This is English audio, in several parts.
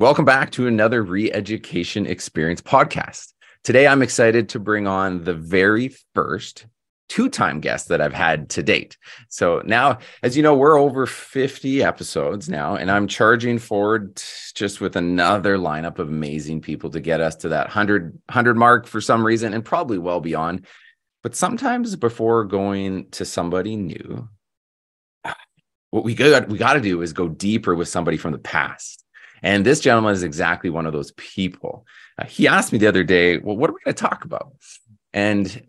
Welcome back to another Re Education Experience podcast. Today, I'm excited to bring on the very first two time guest that I've had to date. So now, as you know, we're over 50 episodes now, and I'm charging forward just with another lineup of amazing people to get us to that 100, 100 mark for some reason, and probably well beyond. But sometimes before going to somebody new, what we got we got to do is go deeper with somebody from the past. And this gentleman is exactly one of those people. Uh, he asked me the other day, "Well, what are we going to talk about?" And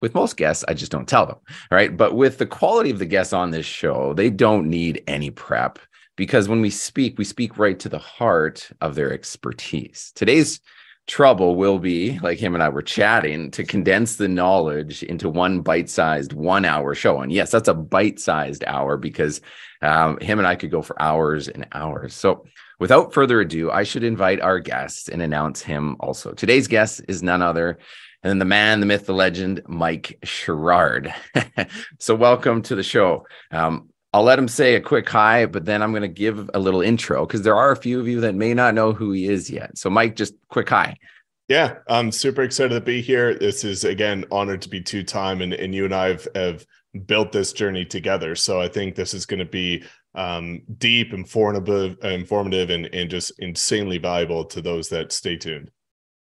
with most guests, I just don't tell them, right? But with the quality of the guests on this show, they don't need any prep because when we speak, we speak right to the heart of their expertise. Today's trouble will be like him and I were chatting to condense the knowledge into one bite-sized one hour show. And yes, that's a bite-sized hour because um, him and I could go for hours and hours. So without further ado, I should invite our guest and announce him also. Today's guest is none other than the man, the myth, the legend, Mike Sherrard. so welcome to the show. Um, I'll let him say a quick hi, but then I'm going to give a little intro because there are a few of you that may not know who he is yet. So, Mike, just quick hi. Yeah, I'm super excited to be here. This is again honored to be two time, and, and you and I have, have built this journey together. So I think this is going to be um, deep, informative, informative, and and just insanely valuable to those that stay tuned.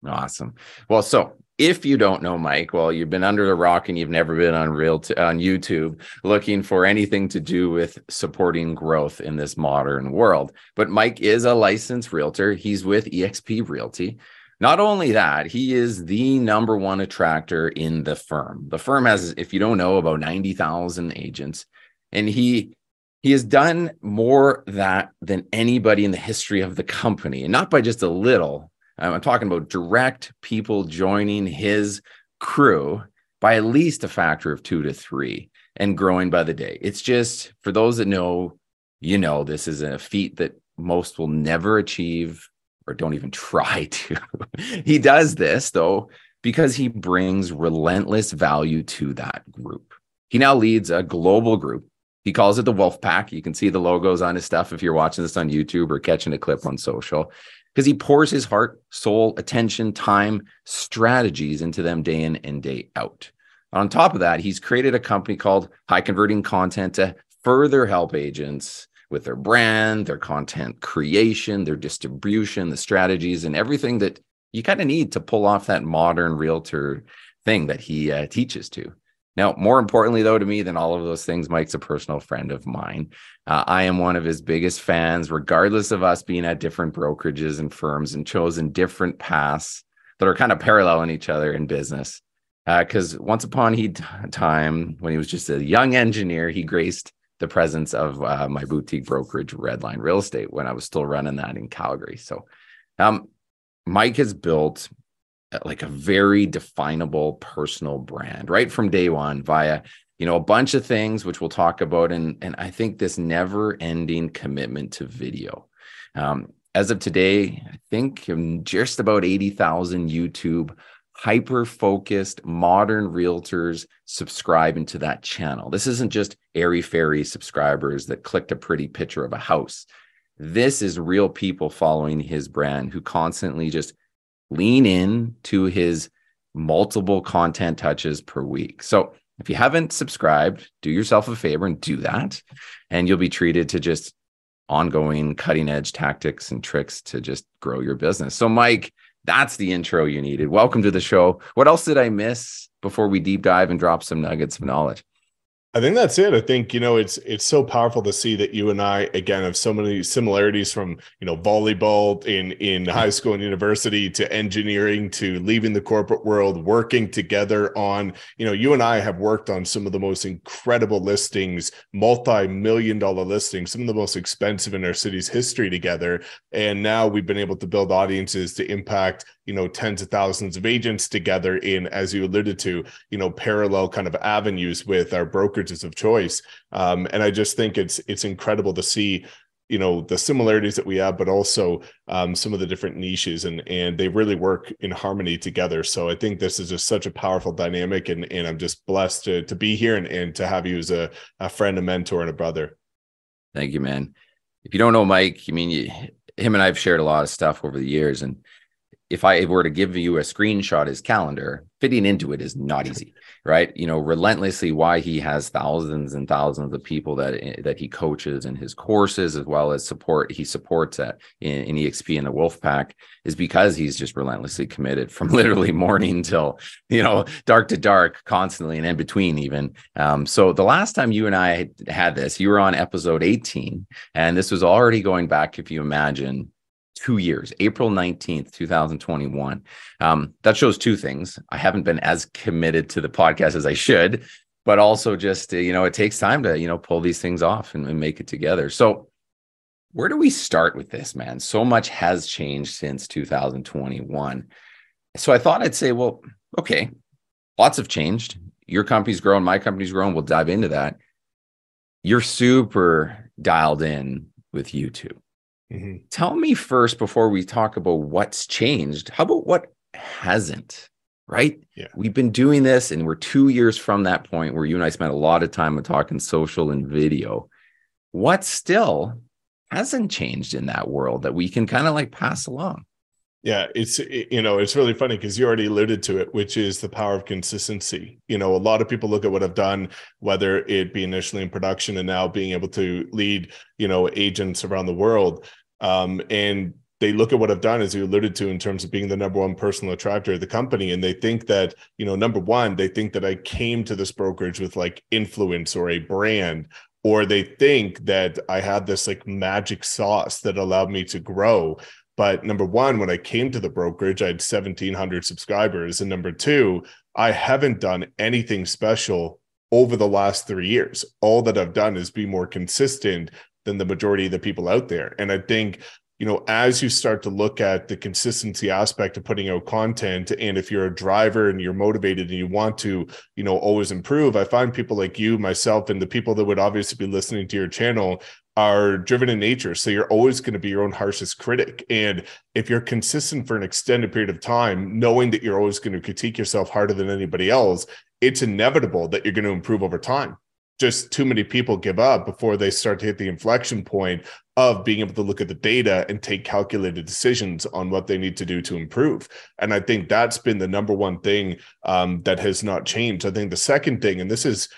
Awesome. Well, so if you don't know Mike, well, you've been under the rock and you've never been on real t- on YouTube looking for anything to do with supporting growth in this modern world. But Mike is a licensed realtor. He's with eXp Realty. Not only that, he is the number one attractor in the firm. The firm has, if you don't know, about 90,000 agents. And he he has done more that than anybody in the history of the company, and not by just a little, I'm talking about direct people joining his crew by at least a factor of two to three and growing by the day. It's just for those that know, you know, this is a feat that most will never achieve or don't even try to. he does this though because he brings relentless value to that group. He now leads a global group. He calls it the Wolf Pack. You can see the logos on his stuff if you're watching this on YouTube or catching a clip on social because he pours his heart, soul, attention, time, strategies into them day in and day out. On top of that, he's created a company called High Converting Content to further help agents with their brand, their content creation, their distribution, the strategies, and everything that you kind of need to pull off that modern realtor thing that he uh, teaches to. Now, more importantly, though, to me than all of those things, Mike's a personal friend of mine. Uh, I am one of his biggest fans, regardless of us being at different brokerages and firms and chosen different paths that are kind of paralleling each other in business. Because uh, once upon a time, when he was just a young engineer, he graced the presence of uh, my boutique brokerage, Redline Real Estate, when I was still running that in Calgary. So, um, Mike has built like a very definable personal brand right from day one via you know a bunch of things which we'll talk about and and i think this never ending commitment to video. Um, as of today i think just about 80000 youtube hyper focused modern realtors subscribe into that channel. This isn't just airy fairy subscribers that clicked a pretty picture of a house. This is real people following his brand who constantly just lean in to his multiple content touches per week. So if you haven't subscribed, do yourself a favor and do that. And you'll be treated to just ongoing cutting edge tactics and tricks to just grow your business. So, Mike, that's the intro you needed. Welcome to the show. What else did I miss before we deep dive and drop some nuggets of knowledge? I think that's it. I think you know it's it's so powerful to see that you and I again have so many similarities from you know volleyball in in mm-hmm. high school and university to engineering to leaving the corporate world, working together on you know you and I have worked on some of the most incredible listings, multi-million dollar listings, some of the most expensive in our city's history together, and now we've been able to build audiences to impact you know tens of thousands of agents together in as you alluded to you know parallel kind of avenues with our brokerages of choice. Um, and i just think it's it's incredible to see you know the similarities that we have but also um, some of the different niches and and they really work in harmony together. So i think this is just such a powerful dynamic and and i'm just blessed to to be here and, and to have you as a, a friend a mentor and a brother. Thank you man. If you don't know mike i mean you him and I've shared a lot of stuff over the years. And if I were to give you a screenshot his calendar, fitting into it is not easy, right? You know, relentlessly why he has thousands and thousands of people that that he coaches in his courses as well as support he supports at in, in EXP and the Wolfpack is because he's just relentlessly committed from literally morning till you know dark to dark, constantly and in between even. Um, so the last time you and I had this, you were on episode 18, and this was already going back, if you imagine two years, April 19th, 2021. Um, that shows two things. I haven't been as committed to the podcast as I should, but also just, you know, it takes time to, you know, pull these things off and, and make it together. So, where do we start with this, man? So much has changed since 2021. So, I thought I'd say, well, okay, lots have changed. Your company's grown, my company's grown. We'll dive into that. You're super dialed in with YouTube Mm-hmm. Tell me first before we talk about what's changed. How about what hasn't? Right? Yeah. We've been doing this and we're two years from that point where you and I spent a lot of time talking social and video. What still hasn't changed in that world that we can kind of like pass along? Yeah, it's you know it's really funny because you already alluded to it, which is the power of consistency. You know, a lot of people look at what I've done, whether it be initially in production and now being able to lead, you know, agents around the world, um, and they look at what I've done, as you alluded to, in terms of being the number one personal attractor of the company, and they think that you know, number one, they think that I came to this brokerage with like influence or a brand, or they think that I had this like magic sauce that allowed me to grow. But number one, when I came to the brokerage, I had 1,700 subscribers. And number two, I haven't done anything special over the last three years. All that I've done is be more consistent than the majority of the people out there. And I think, you know, as you start to look at the consistency aspect of putting out content, and if you're a driver and you're motivated and you want to, you know, always improve, I find people like you, myself, and the people that would obviously be listening to your channel are driven in nature. So you're always going to be your own harshest critic. And if you're consistent for an extended period of time, knowing that you're always going to critique yourself harder than anybody else, it's inevitable that you're going to improve over time just too many people give up before they start to hit the inflection point of being able to look at the data and take calculated decisions on what they need to do to improve. And I think that's been the number one thing um, that has not changed. I think the second thing, and this has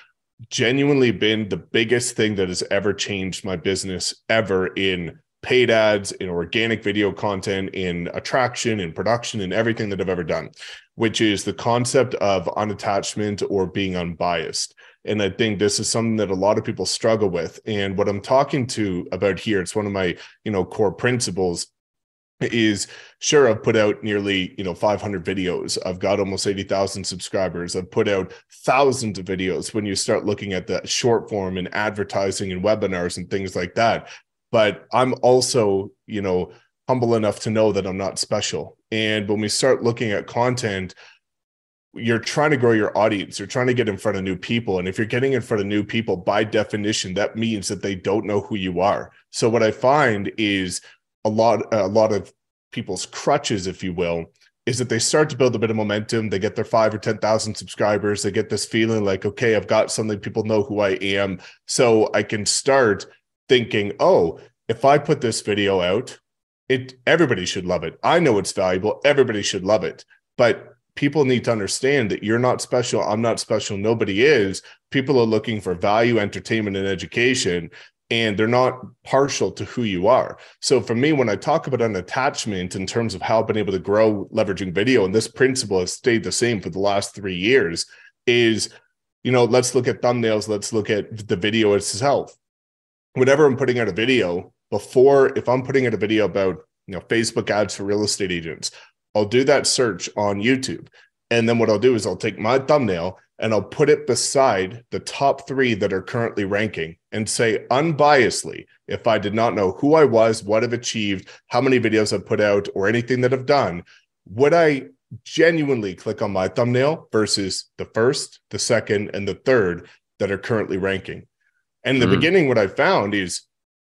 genuinely been the biggest thing that has ever changed my business ever in paid ads, in organic video content, in attraction, in production, in everything that I've ever done, which is the concept of unattachment or being unbiased. And I think this is something that a lot of people struggle with. And what I'm talking to about here, it's one of my, you know, core principles is sure I've put out nearly, you know, 500 videos. I've got almost 80,000 subscribers. I've put out thousands of videos when you start looking at the short form and advertising and webinars and things like that. But I'm also, you know, humble enough to know that I'm not special. And when we start looking at content, you're trying to grow your audience. You're trying to get in front of new people. And if you're getting in front of new people by definition that means that they don't know who you are. So what i find is a lot a lot of people's crutches if you will is that they start to build a bit of momentum. They get their 5 or 10,000 subscribers. They get this feeling like okay i've got something. People know who i am. So i can start thinking oh if i put this video out it everybody should love it. I know it's valuable. Everybody should love it. But people need to understand that you're not special. I'm not special. Nobody is. People are looking for value, entertainment, and education, and they're not partial to who you are. So for me, when I talk about unattachment in terms of how I've been able to grow leveraging video, and this principle has stayed the same for the last three years, is you know, let's look at thumbnails, let's look at the video itself. Whenever I'm putting out a video, before if I'm putting out a video about you know Facebook ads for real estate agents, I'll do that search on YouTube. And then what I'll do is I'll take my thumbnail and I'll put it beside the top three that are currently ranking and say unbiasedly, if I did not know who I was, what I've achieved, how many videos I've put out, or anything that I've done, would I genuinely click on my thumbnail versus the first, the second, and the third that are currently ranking? And in the mm. beginning, what I found is,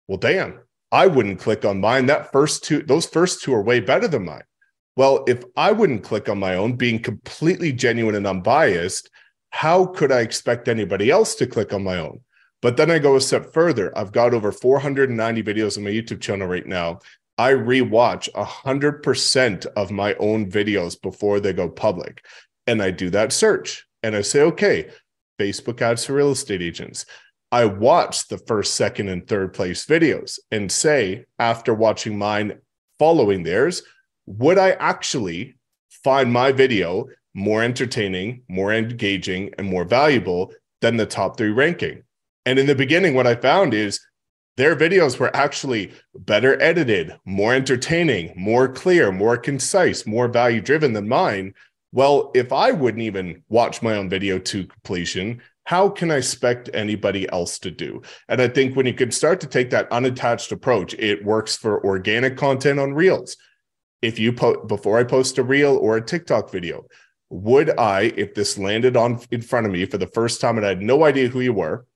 well, damn, I wouldn't click on mine. That first two, those first two are way better than mine. Well, if I wouldn't click on my own, being completely genuine and unbiased, how could I expect anybody else to click on my own? But then I go a step further. I've got over 490 videos on my YouTube channel right now. I rewatch a hundred percent of my own videos before they go public. And I do that search and I say, okay, Facebook ads for real estate agents. I watch the first, second, and third place videos and say, after watching mine following theirs, would I actually find my video more entertaining, more engaging, and more valuable than the top three ranking? And in the beginning, what I found is their videos were actually better edited, more entertaining, more clear, more concise, more value driven than mine. Well, if I wouldn't even watch my own video to completion, how can I expect anybody else to do? And I think when you can start to take that unattached approach, it works for organic content on Reels. If you put before I post a reel or a TikTok video, would I, if this landed on in front of me for the first time and I had no idea who you were,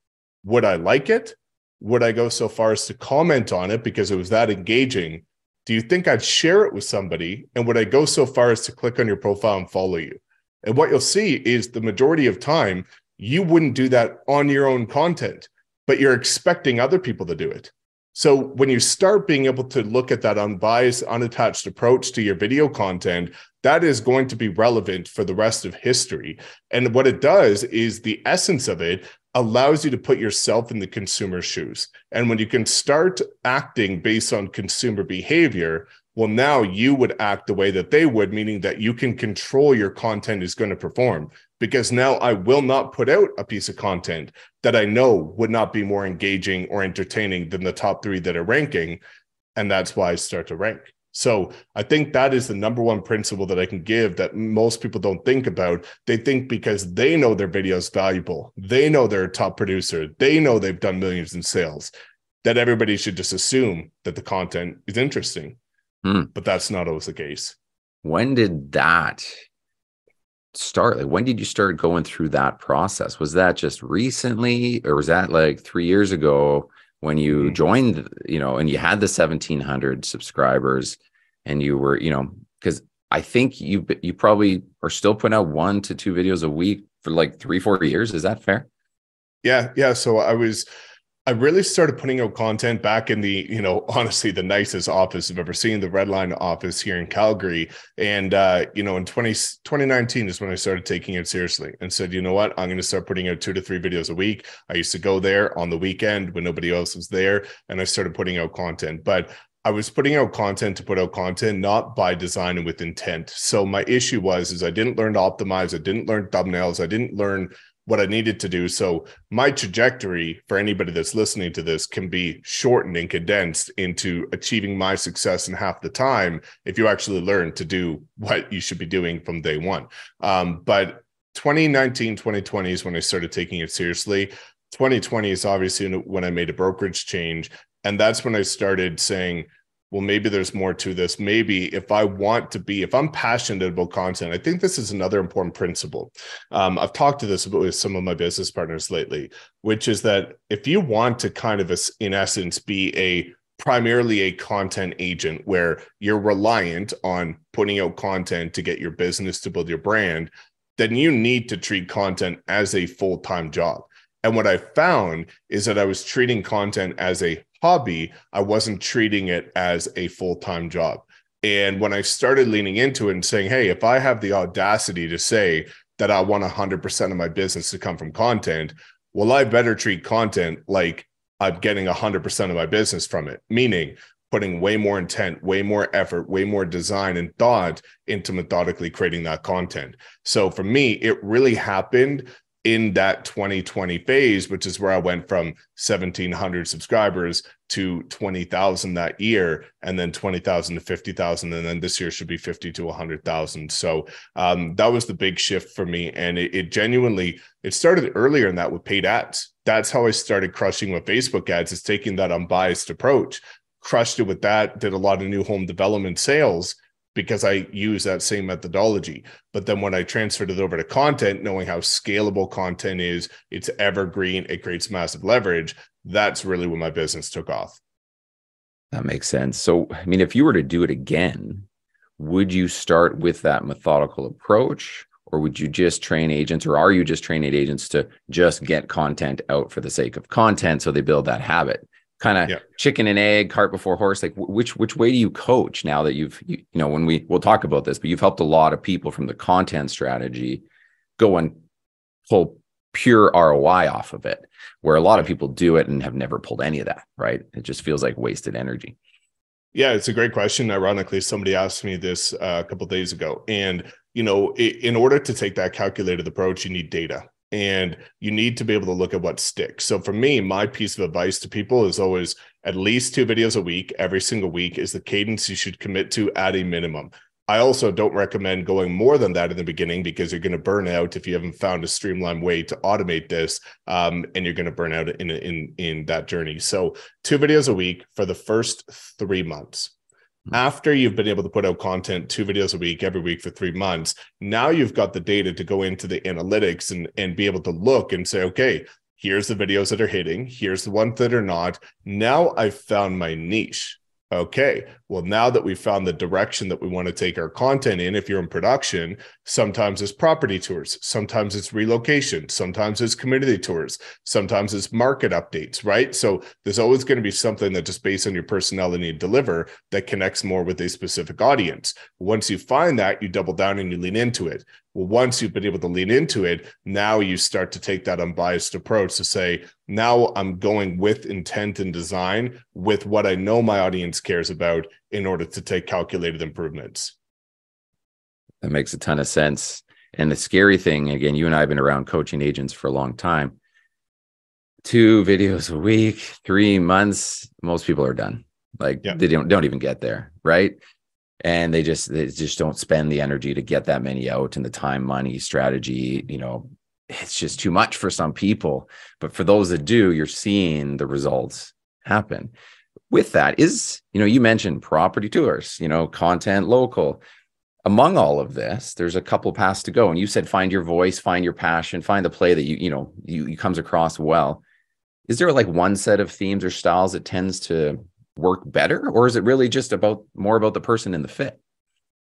would I like it? Would I go so far as to comment on it because it was that engaging? Do you think I'd share it with somebody? And would I go so far as to click on your profile and follow you? And what you'll see is the majority of time, you wouldn't do that on your own content, but you're expecting other people to do it. So when you start being able to look at that unbiased, unattached approach to your video content, that is going to be relevant for the rest of history. And what it does is the essence of it allows you to put yourself in the consumer's shoes. And when you can start acting based on consumer behavior, well, now you would act the way that they would, meaning that you can control your content is going to perform. Because now I will not put out a piece of content that I know would not be more engaging or entertaining than the top three that are ranking. And that's why I start to rank. So I think that is the number one principle that I can give that most people don't think about. They think because they know their video is valuable, they know they're a top producer, they know they've done millions in sales, that everybody should just assume that the content is interesting. Hmm. But that's not always the case. When did that start? Like when did you start going through that process? Was that just recently or was that like three years ago? when you mm-hmm. joined, you know, and you had the 1700 subscribers and you were, you know, because I think you you probably are still putting out one to two videos a week for like three, four years. Is that fair? Yeah. Yeah. So I was I really started putting out content back in the, you know, honestly, the nicest office I've ever seen, the Redline office here in Calgary. And, uh, you know, in 20, 2019 is when I started taking it seriously and said, you know what, I'm going to start putting out two to three videos a week. I used to go there on the weekend when nobody else was there and I started putting out content. But I was putting out content to put out content, not by design and with intent. So my issue was, is I didn't learn to optimize. I didn't learn thumbnails. I didn't learn what I needed to do. So my trajectory for anybody that's listening to this can be shortened and condensed into achieving my success in half the time if you actually learn to do what you should be doing from day one. Um, but 2019, 2020 is when I started taking it seriously. 2020 is obviously when I made a brokerage change. And that's when I started saying, well, maybe there's more to this. Maybe if I want to be, if I'm passionate about content, I think this is another important principle. Um, I've talked to this with some of my business partners lately, which is that if you want to kind of, in essence, be a primarily a content agent where you're reliant on putting out content to get your business to build your brand, then you need to treat content as a full time job. And what I found is that I was treating content as a hobby, I wasn't treating it as a full time job. And when I started leaning into it and saying, hey, if I have the audacity to say that I want 100% of my business to come from content, well, I better treat content like I'm getting 100% of my business from it, meaning putting way more intent, way more effort, way more design and thought into methodically creating that content. So for me, it really happened in that 2020 phase, which is where I went from 1700 subscribers to 20,000 that year, and then 20,000 to 50,000. And then this year should be 50 to 100,000. So um, that was the big shift for me. And it, it genuinely, it started earlier in that with paid ads. That's how I started crushing with Facebook ads, is taking that unbiased approach, crushed it with that, did a lot of new home development sales because I use that same methodology. But then when I transferred it over to content, knowing how scalable content is, it's evergreen, it creates massive leverage. That's really when my business took off. That makes sense. So, I mean, if you were to do it again, would you start with that methodical approach? Or would you just train agents, or are you just training agents to just get content out for the sake of content so they build that habit? kind of yeah. chicken and egg, cart before horse. Like which which way do you coach now that you've you, you know when we we'll talk about this, but you've helped a lot of people from the content strategy go and pull pure ROI off of it, where a lot of people do it and have never pulled any of that. Right? It just feels like wasted energy. Yeah, it's a great question. Ironically, somebody asked me this uh, a couple days ago, and you know, in order to take that calculated approach, you need data and you need to be able to look at what sticks. So for me, my piece of advice to people is always at least two videos a week, every single week is the cadence you should commit to at a minimum. I also don't recommend going more than that in the beginning because you're going to burn out if you haven't found a streamlined way to automate this, um, and you're going to burn out in in in that journey. So, two videos a week for the first three months. Hmm. After you've been able to put out content, two videos a week every week for three months, now you've got the data to go into the analytics and and be able to look and say, okay, here's the videos that are hitting, here's the ones that are not. Now I've found my niche okay, well, now that we've found the direction that we want to take our content in, if you're in production, sometimes it's property tours, sometimes it's relocation, sometimes it's community tours, sometimes it's market updates, right? So there's always going to be something that just based on your personality and deliver that connects more with a specific audience. Once you find that, you double down and you lean into it. Well, once you've been able to lean into it, now you start to take that unbiased approach to say, now I'm going with intent and design with what I know my audience cares about in order to take calculated improvements. That makes a ton of sense. And the scary thing, again, you and I have been around coaching agents for a long time. Two videos a week, three months, most people are done. Like yeah. they don't don't even get there, right? And they just they just don't spend the energy to get that many out and the time money strategy you know it's just too much for some people. But for those that do you're seeing the results happen. With that is you know you mentioned property tours you know content local. Among all of this there's a couple paths to go. And you said find your voice find your passion find the play that you you know you, you comes across well. Is there like one set of themes or styles that tends to work better or is it really just about more about the person in the fit?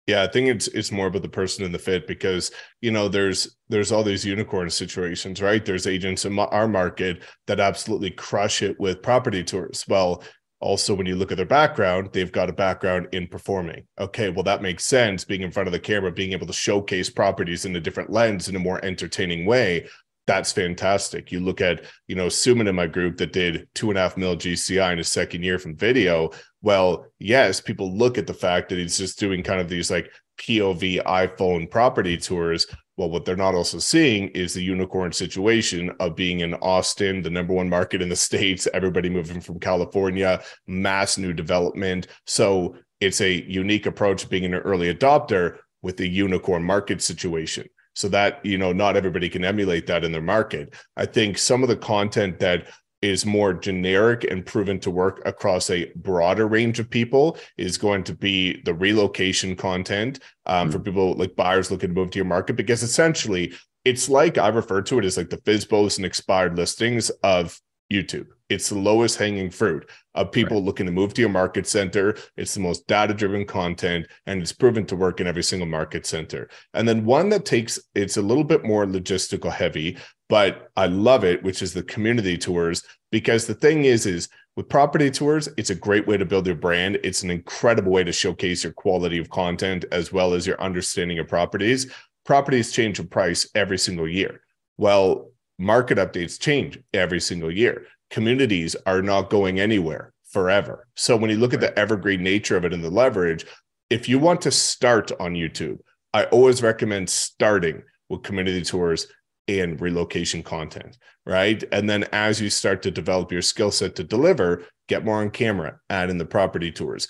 Yeah i think it's it's more about the person in the fit because you know there's there's all these unicorn situations right? There's agents in our market that absolutely crush it with property tours. Well also when you look at their background they've got a background in performing. Okay well that makes sense being in front of the camera being able to showcase properties in a different lens in a more entertaining way that's fantastic. You look at, you know, Suman in my group that did two and a half mil GCI in his second year from video. Well, yes, people look at the fact that he's just doing kind of these like POV iPhone property tours. Well, what they're not also seeing is the unicorn situation of being in Austin, the number one market in the States, everybody moving from California, mass new development. So it's a unique approach being an early adopter with the unicorn market situation so that you know not everybody can emulate that in their market i think some of the content that is more generic and proven to work across a broader range of people is going to be the relocation content um, mm-hmm. for people like buyers looking to move to your market because essentially it's like i refer to it as like the FSBOs and expired listings of youtube it's the lowest hanging fruit of people right. looking to move to your market center. It's the most data driven content and it's proven to work in every single market center. And then one that takes it's a little bit more logistical heavy, but I love it, which is the community tours. Because the thing is, is with property tours, it's a great way to build your brand. It's an incredible way to showcase your quality of content as well as your understanding of properties. Properties change in price every single year. Well, market updates change every single year communities are not going anywhere forever. So when you look at the evergreen nature of it and the leverage, if you want to start on YouTube, I always recommend starting with community tours and relocation content, right? And then as you start to develop your skill set to deliver, get more on camera, add in the property tours.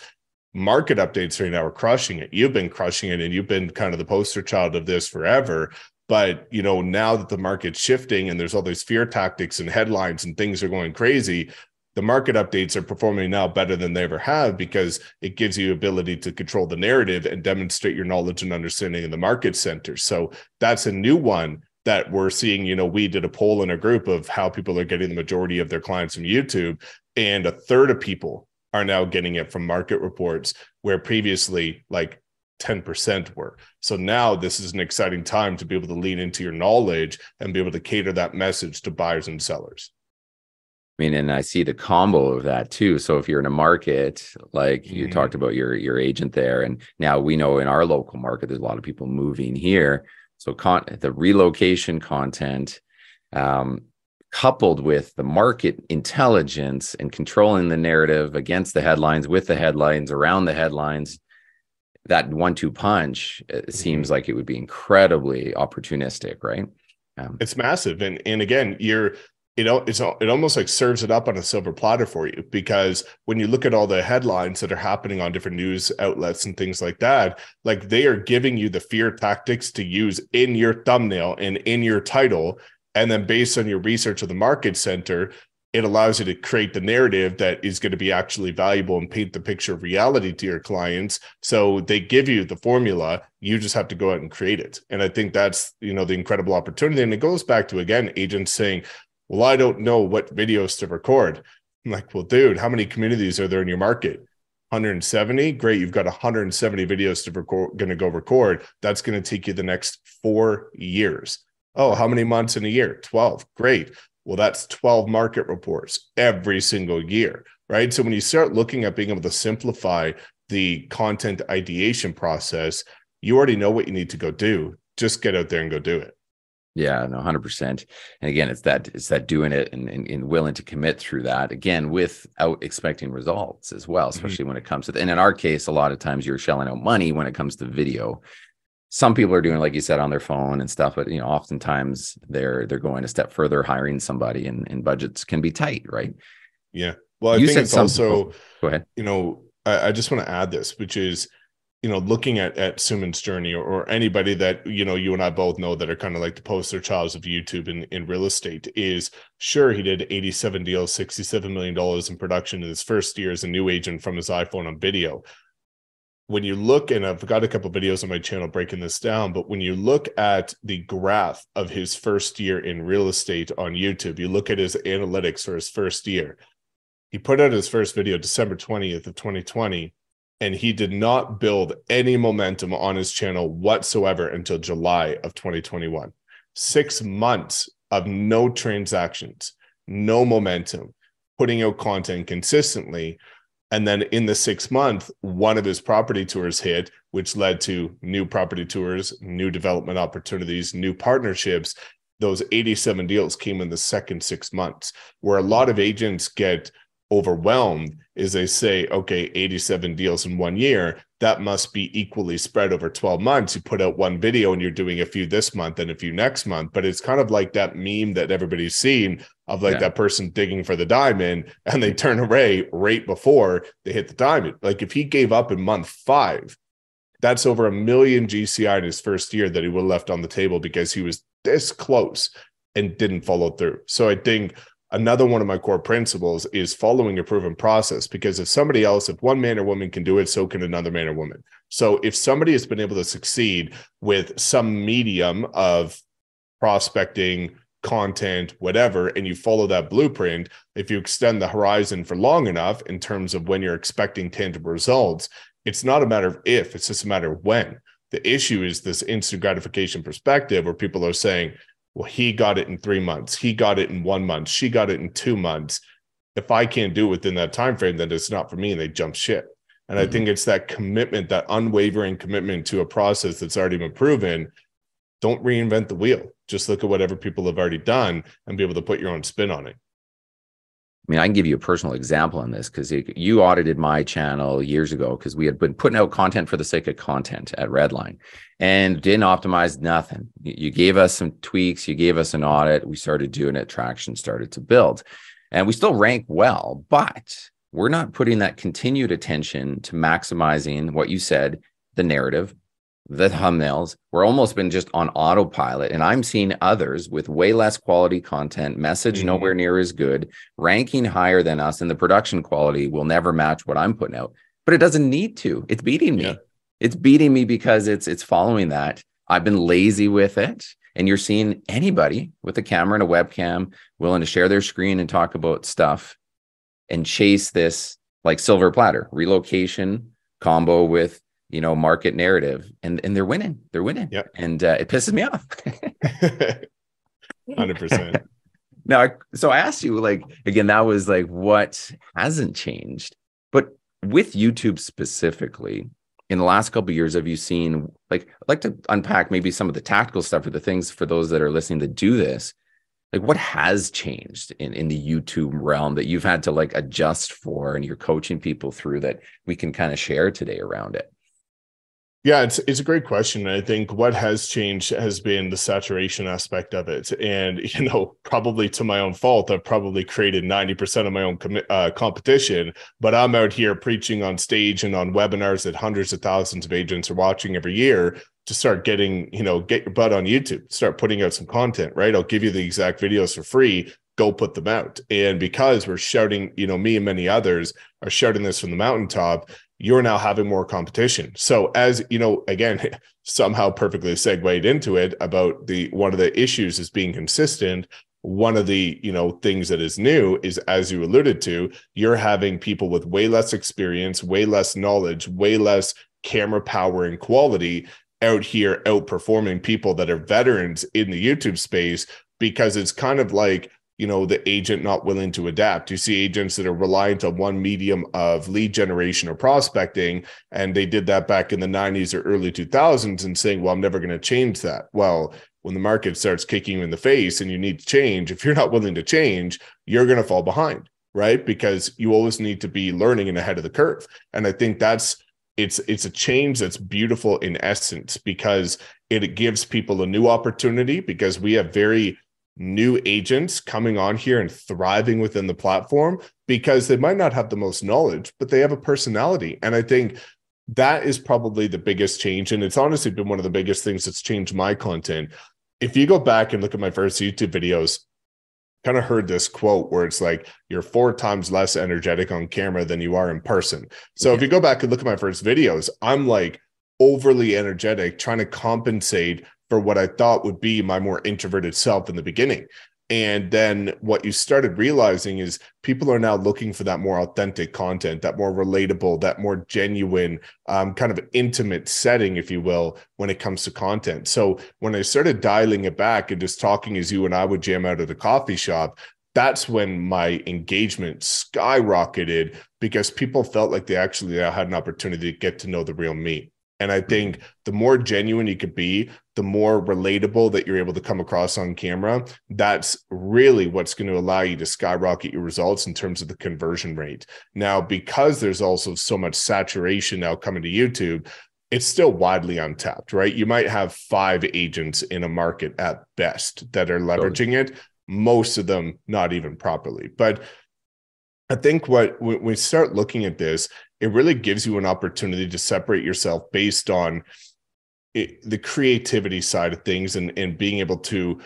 Market updates right now are crushing it. You've been crushing it and you've been kind of the poster child of this forever. But you know, now that the market's shifting and there's all these fear tactics and headlines and things are going crazy, the market updates are performing now better than they ever have because it gives you ability to control the narrative and demonstrate your knowledge and understanding in the market center. So that's a new one that we're seeing. You know, we did a poll in a group of how people are getting the majority of their clients from YouTube, and a third of people are now getting it from market reports, where previously, like 10% were. So now this is an exciting time to be able to lean into your knowledge and be able to cater that message to buyers and sellers. I mean, and I see the combo of that too. So if you're in a market, like you Mhm. talked about your your agent there, and now we know in our local market, there's a lot of people moving here. So con- the relocation content, um, coupled with the market intelligence and controlling the narrative against the headlines, with the headlines, around the headlines, that one-two punch it seems like it would be incredibly opportunistic, right? Um, It's massive, and and again, you're you know it's it almost like serves it up on a silver platter for you because when you look at all the headlines that are happening on different news outlets and things like that, like they are giving you the fear tactics to use in your thumbnail and in your title, and then based on your research of the market center. It allows you to create the narrative that is going to be actually valuable and paint the picture of reality to your clients. So they give you the formula. You just have to go out and create it. And I think that's, you know, the incredible opportunity. And it goes back to, again, agents saying, well, I don't know what videos to record. I'm like, well, dude, how many communities are there in your market? 170. Great. You've got 170 videos to record, going to go record. That's going to take you the next four years. Oh, how many months in a year? 12. Great. Well, that's 12 market reports every single year, right? So when you start looking at being able to simplify the content ideation process, you already know what you need to go do. Just get out there and go do it. Yeah, no, hundred percent. And again, it's that it's that doing it and, and, and willing to commit through that again without expecting results as well, mm-hmm. especially when it comes to. And in our case, a lot of times you're shelling out money when it comes to video. Some people are doing, like you said, on their phone and stuff, but you know, oftentimes they're they're going a step further, hiring somebody, and, and budgets can be tight, right? Yeah. Well, I You think it's some also, Go ahead. you know, I, I just want to add this, which is, you know, looking at at Suman's journey or, or anybody that you know you and I both know that are kind of like the poster childs of YouTube in, in real estate is sure he did 87 deals, 67 million dollars in production in his first year as a new agent from his iPhone on video. When you look, and I've got a couple videos on my channel breaking this down, but when you look at the graph of his first year in real estate on YouTube, you look at his analytics for his first year. He put out his first video December 20th of 2020 and he did not build any momentum on his channel whatsoever until July of 2021. Six months of no transactions, no momentum, putting out content consistently. And then in the six month, one of his property tours hit, which led to new property tours, new development opportunities, new partnerships. Those 87 deals came in the second six months, where a lot of agents get overwhelmed is they say, okay, 87 deals in one year, that must be equally spread over 12 months. You put out one video and you're doing a few this month and a few next month. But it's kind of like that meme that everybody's seen of like Yeah. that person digging for the diamond and they turn away right before they hit the diamond. Like if he gave up in month five, that's over a million GCI in his first year that he would have left on the table because he was this close and didn't follow through. So I think another one of my core principles is following a proven process because if somebody else, if one man or woman can do it, so can another man or woman. So if somebody has been able to succeed with some medium of prospecting, content, whatever, and you follow that blueprint, if you extend the horizon for long enough in terms of when you're expecting tangible results, it's not a matter of if, it's just a matter of when. The issue is this instant gratification perspective where people are saying, well, he got it in three months, he got it in one month, she got it in two months. If I can't do it within that time frame, then it's not for me, and they jump ship. And I Mhm. think it's that commitment, that unwavering commitment to a process that's already been proven. Don't reinvent the wheel. Just look at whatever people have already done and be able to put your own spin on it. I mean, I can give you a personal example on this because you audited my channel years ago because we had been putting out content for the sake of content at Redline and didn't optimize nothing. You gave us some tweaks, you gave us an audit, we started doing it, traction started to build, and we still rank well, but we're not putting that continued attention to maximizing what you said the narrative, the thumbnails. We're almost been just on autopilot, and I'm seeing others with way less quality content, message Mhm. nowhere near as good ranking higher than us, and the production quality will never match what I'm putting out. But it doesn't need to. It's beating me. Yeah. It's beating me because it's it's following that. I've been lazy with it. And you're seeing anybody with a camera and a webcam willing to share their screen and talk about stuff and chase this like silver platter relocation combo with you know market narrative and and they're winning they're winning Yep. and uh, it pisses me off 100%. now so i asked you like again that was like what hasn't changed but with youtube specifically in the last couple years have you seen like i'd like to unpack maybe some of the tactical stuff or the things for those that are listening to do this like what has changed in, in the youtube realm that you've had to like adjust for and you're coaching people through that we can kind of share today around it yeah, it's it's a great question. I think what has changed has been the saturation aspect of it, and you know, probably to my own fault, I've probably created ninety percent of my own com- uh, competition. But I'm out here preaching on stage and on webinars that hundreds of thousands of agents are watching every year to start getting, you know, get your butt on YouTube, start putting out some content. Right, I'll give you the exact videos for free. Go put them out. And because we're shouting, you know, me and many others are shouting this from the mountaintop, you're now having more competition. So as you know, again, somehow perfectly segued into it about the one of the issues is being consistent. One of the you know things that is new is as you alluded to, you're having people with way less experience, way less knowledge, way less camera power and quality out here outperforming people that are veterans in the YouTube space because it's kind of like you know the agent not willing to adapt. You see agents that are reliant on one medium of lead generation or prospecting and they did that back in the 90s or early 2000s and saying well i'm never going to change that. Well when the market starts kicking you in the face and you need to change if you're not willing to change you're going to fall behind right? Because you always need to be learning and ahead of the curve. And i think that's it's it's a change that's beautiful in essence because it gives people a new opportunity because we have very new agents coming on here and thriving within the platform because they might not have the most knowledge, but they have a personality. And I think that is probably the biggest change. And it's honestly been one of the biggest things that's changed my content. If you go back and look at my first YouTube videos, kind of heard this quote where it's like you're four times less energetic on camera than you are in person. So yeah. if you go back and look at my first videos, I'm like overly energetic, trying to compensate for what I thought would be my more introverted self in the beginning. And then what you started realizing is people are now looking for that more authentic content, that more relatable, that more genuine, um, kind of intimate setting, if you will, when it comes to content. So when I started dialing it back and just talking as you and I would jam out at a coffee shop, that's when my engagement skyrocketed because people felt like they actually had an opportunity to get to know the real me. And I think the more genuine you could be, the more relatable that you're able to come across on camera. That's really what's going to allow you to skyrocket your results in terms of the conversion rate. Now, because there's also so much saturation now coming to YouTube, it's still widely untapped, right? You might have five agents in a market at best that are leveraging it, most of them not even properly. But I think what when we start looking at this, it really gives you an opportunity to separate yourself based on it, the creativity side of things and and being able to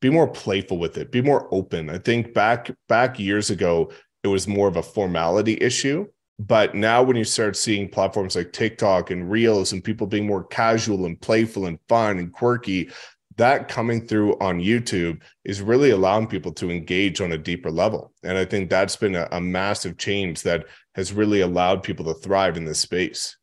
be more playful with it, be more open. I think back back years ago, it was more of a formality issue. But now, when you start seeing platforms like TikTok and Reels and people being more casual and playful and fun and quirky, that coming through on YouTube is really allowing people to engage on a deeper level. And I think that's been a, a, massive change that has really allowed people to thrive in this space.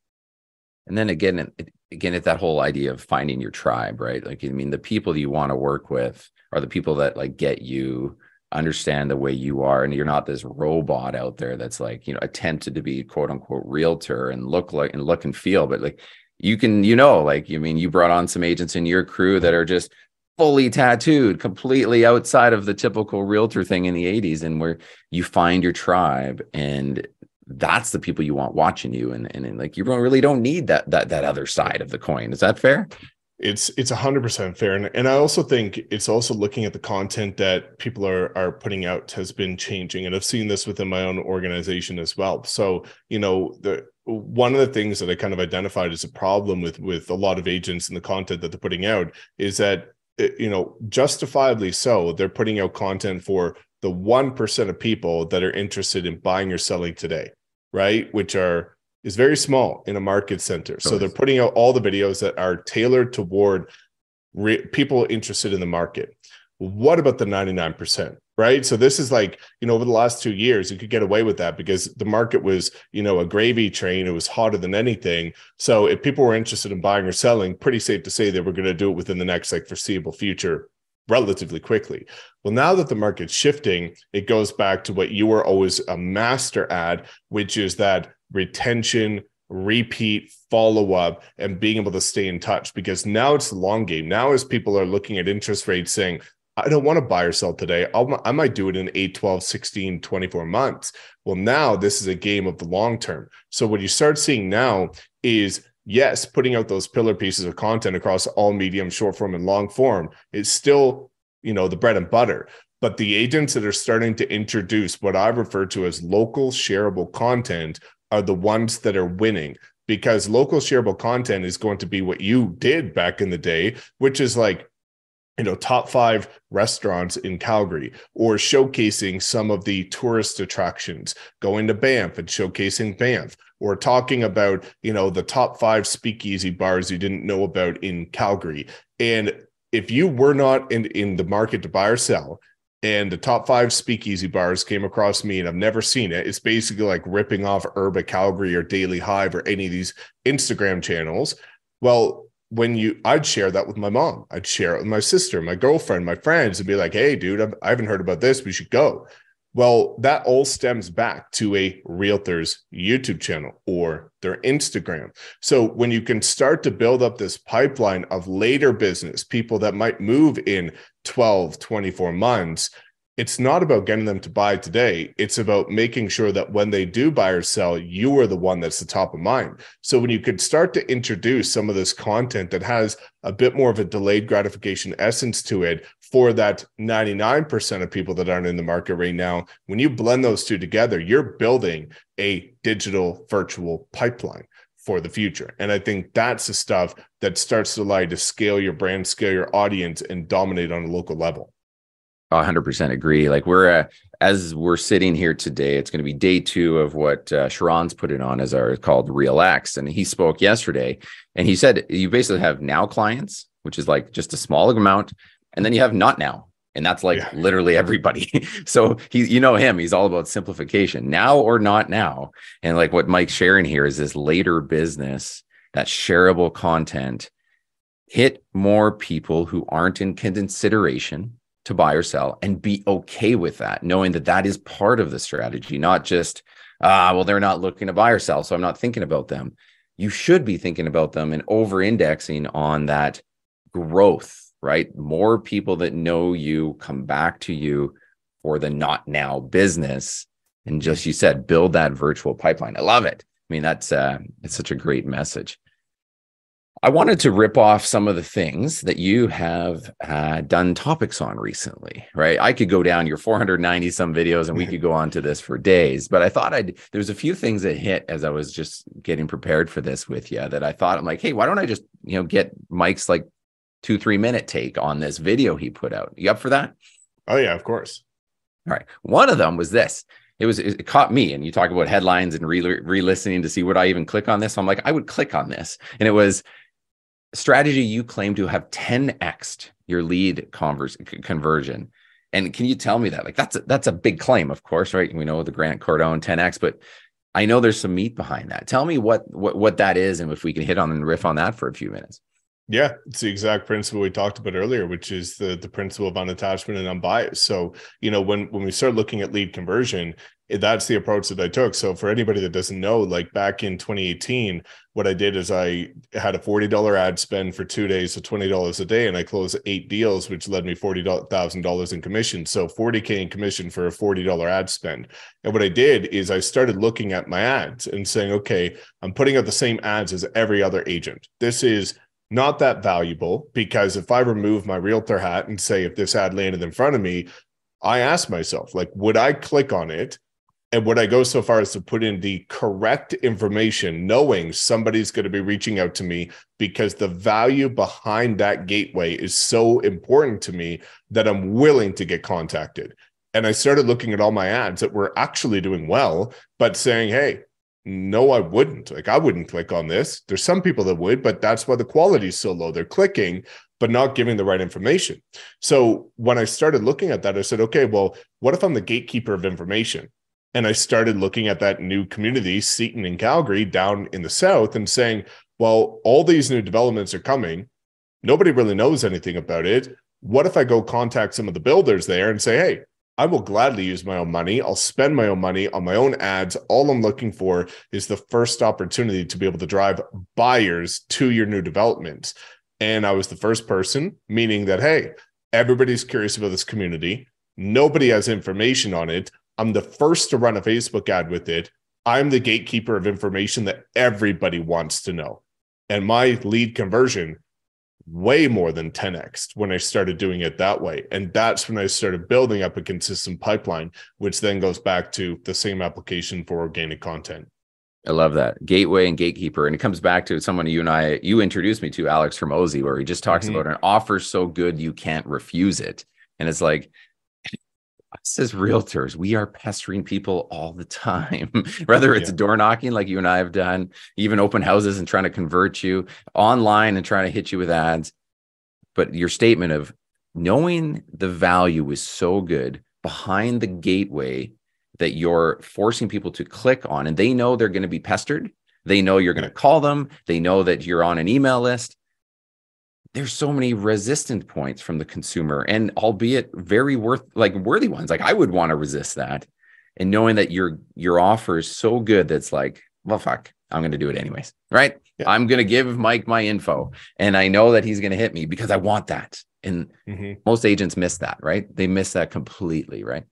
And then again, again, it's that whole idea of finding your tribe, right? Like, I mean, the people you want to work with are the people that like get you understand the way you are and you're not this robot out there that's like you know attempted to be quote unquote realtor and look like and look and feel but like you can, you know, like, you mean, you brought on some agents in your crew that are just fully tattooed, completely outside of the typical realtor thing in the 80s, and where you find your tribe and that's the people you want watching you and, and, and like you really don't need that that that other side of the coin. Is that fair? It's it's 100% fair and, and i also think it's also looking at the content that people are are putting out has been changing and i've seen this within my own organization as well. So you know the one of the things that I kind of identified as a problem with with a lot of agents and the content that they're putting out is that eh, you know justifiably so they're putting out content for the 1% of people that are interested in buying or selling today right? Which are is very small in a market center. So they're putting out all the videos that are tailored toward re- people interested in the market. What about the 99% right so this is like you know over the last two years you could get away with that because the market was you know a gravy train it was hotter than anything so if people were interested in buying or selling pretty safe to say they were going to do it within the next like foreseeable future relatively quickly. Well, now that the market's shifting, it goes back to what you were always a master at, which is that retention, repeat, follow up, and being able to stay in touch. Because now it's the long game. Now, as people are looking at interest rates saying, I don't want to buy or sell today. I'll, I might do it in 8, 12, 16, 24 months. Well, now this is a game of the long term. So, what you start seeing now is yes, putting out those pillar pieces of content across all medium, short form, and long form is still, you know, the bread and butter. But the agents that are starting to introduce what I refer to as local shareable content are the ones that are winning because local shareable content is going to be what you did back in the day, which is like you know top five restaurants in calgary or showcasing some of the tourist attractions going to banff and showcasing banff or talking about you know the top five speakeasy bars you didn't know about in calgary and if you were not in in the market to buy or sell and the top five speakeasy bars came across me and I've never seen it. It's basically like ripping off Urba Calgary or Daily Hive or any of these Instagram channels. Well, when you i'd share that with my mom. I'd share it with my sister my girlfriend my friends and be like hey dude I've, i have not heard about this. We should go. Well that all stems back to a realtor's youtube channel or their instagram. So when you can start to build up this pipeline of later business people that might move in 12 24 months it's not about getting them to buy today. It's about making sure that when they do buy or sell, you are the one that's the top of mind. So when you could start to introduce some of this content that has a bit more of a delayed gratification essence to it for that 99% of people that aren't in the market right now, when you blend those two together, you're building a digital virtual pipeline for the future. And I think that's the stuff that starts to allow you to scale your brand, scale your audience, and dominate on a local level. 100% agree. Like we're uh, as we're sitting here today, it's going to be day two of what uh, Sharran's put it on as our called Real X, and he spoke yesterday, and he said you basically have now clients, which is like just a small amount, and then you have not now, and that's like yeah. literally everybody. so he, you know him, he's all about simplification, now or not now, and like what Mike's sharing here is this later business, that shareable content, hit more people who aren't in consideration to buy or sell and be okay with that, knowing that that is part of the strategy, not just, ah, well, they're not looking to buy or sell. So I'm not thinking about them. You should be thinking about them and over indexing on that growth, right? More people that know you come back to you for the not now business. And just you said, build that virtual pipeline. I love it. I mean, that's uh, it's such a great message. I wanted to rip off some of the things that you have uh, done topics on recently, right? I could go down your 490 some videos and we could go on to this for days, but I thought I'd, there's a few things that hit as I was just getting prepared for this with you that I thought I'm like, hey, why don't I just, you know, get Mike's like two, three minute take on this video he put out? You up for that? Oh, yeah, of course. All right. One of them was this it was it caught me and you talk about headlines and re listening to see would i even click on this so i'm like i would click on this and it was strategy you claim to have 10x your lead converse, conversion. And can you tell me that? Like that's a, that's a big claim, of course, right? We know the Grant Cardone 10x, but I know there's some meat behind that. Tell me what what what that is, and if we can hit on and riff on that for a few minutes. Yeah, it's the exact principle we talked about earlier, which is the the principle of unattachment and unbiased. So, you know, when when we start looking at lead conversion, that's the approach that I took. So for anybody that doesn't know, like back in 2018, what I did is I had a $40 ad spend for two days, so $20 a day, and I closed eight deals, which led me $40,000 in commission. So 40K in commission for a $40 ad spend. And what I did is I started looking at my ads and saying, okay, I'm putting out the same ads as every other agent. This is not that valuable because if I remove my realtor hat and say, if this ad landed in front of me, I ask myself, like, would I click on it and would I go so far as to put in the correct information, knowing somebody's going to be reaching out to me because the value behind that gateway is so important to me that I'm willing to get contacted? And I started looking at all my ads that were actually doing well, but saying, hey, no, I wouldn't. Like, I wouldn't click on this. There's some people that would, but that's why the quality is so low. They're clicking, but not giving the right information. So when I started looking at that, I said, okay, well, what if I'm the gatekeeper of information? And I started looking at that new community, Seton and Calgary, down in the south, and saying, well, all these new developments are coming. Nobody really knows anything about it. what if I go contact some of the builders there and say, hey, I will gladly use my own money. I'll spend my own money on my own ads. All I'm looking for is the first opportunity to be able to drive buyers to your new developments. And I was the first person, meaning that, hey, everybody's curious about this community. Nobody has information on it. I'm the first to run a Facebook ad with it. I'm the gatekeeper of information that everybody wants to know. And my lead conversion way more than 10x when I started doing it that way. And that's when I started building up a consistent pipeline, which then goes back to the same application for organic content. I love that gateway and gatekeeper. And it comes back to someone you and I, you introduced me to Alex Hormozi, where he just talks mm-hmm. about an offer so good you can't refuse it. And it's like, us as realtors, we are pestering people all the time, whether it's yeah. door knocking like you and I have done, even open houses and trying to convert you online and trying to hit you with ads. But your statement of knowing the value is so good behind the gateway that you're forcing people to click on, and they know they're going to be pestered. They know you're going to call them. They know that you're on an email list there's so many resistant points from the consumer and albeit very worth like worthy ones like i would want to resist that and knowing that your your offer is so good that's like well fuck i'm going to do it anyways right yeah. i'm going to give mike my info and i know that he's going to hit me because i want that and mm-hmm. most agents miss that right they miss that completely right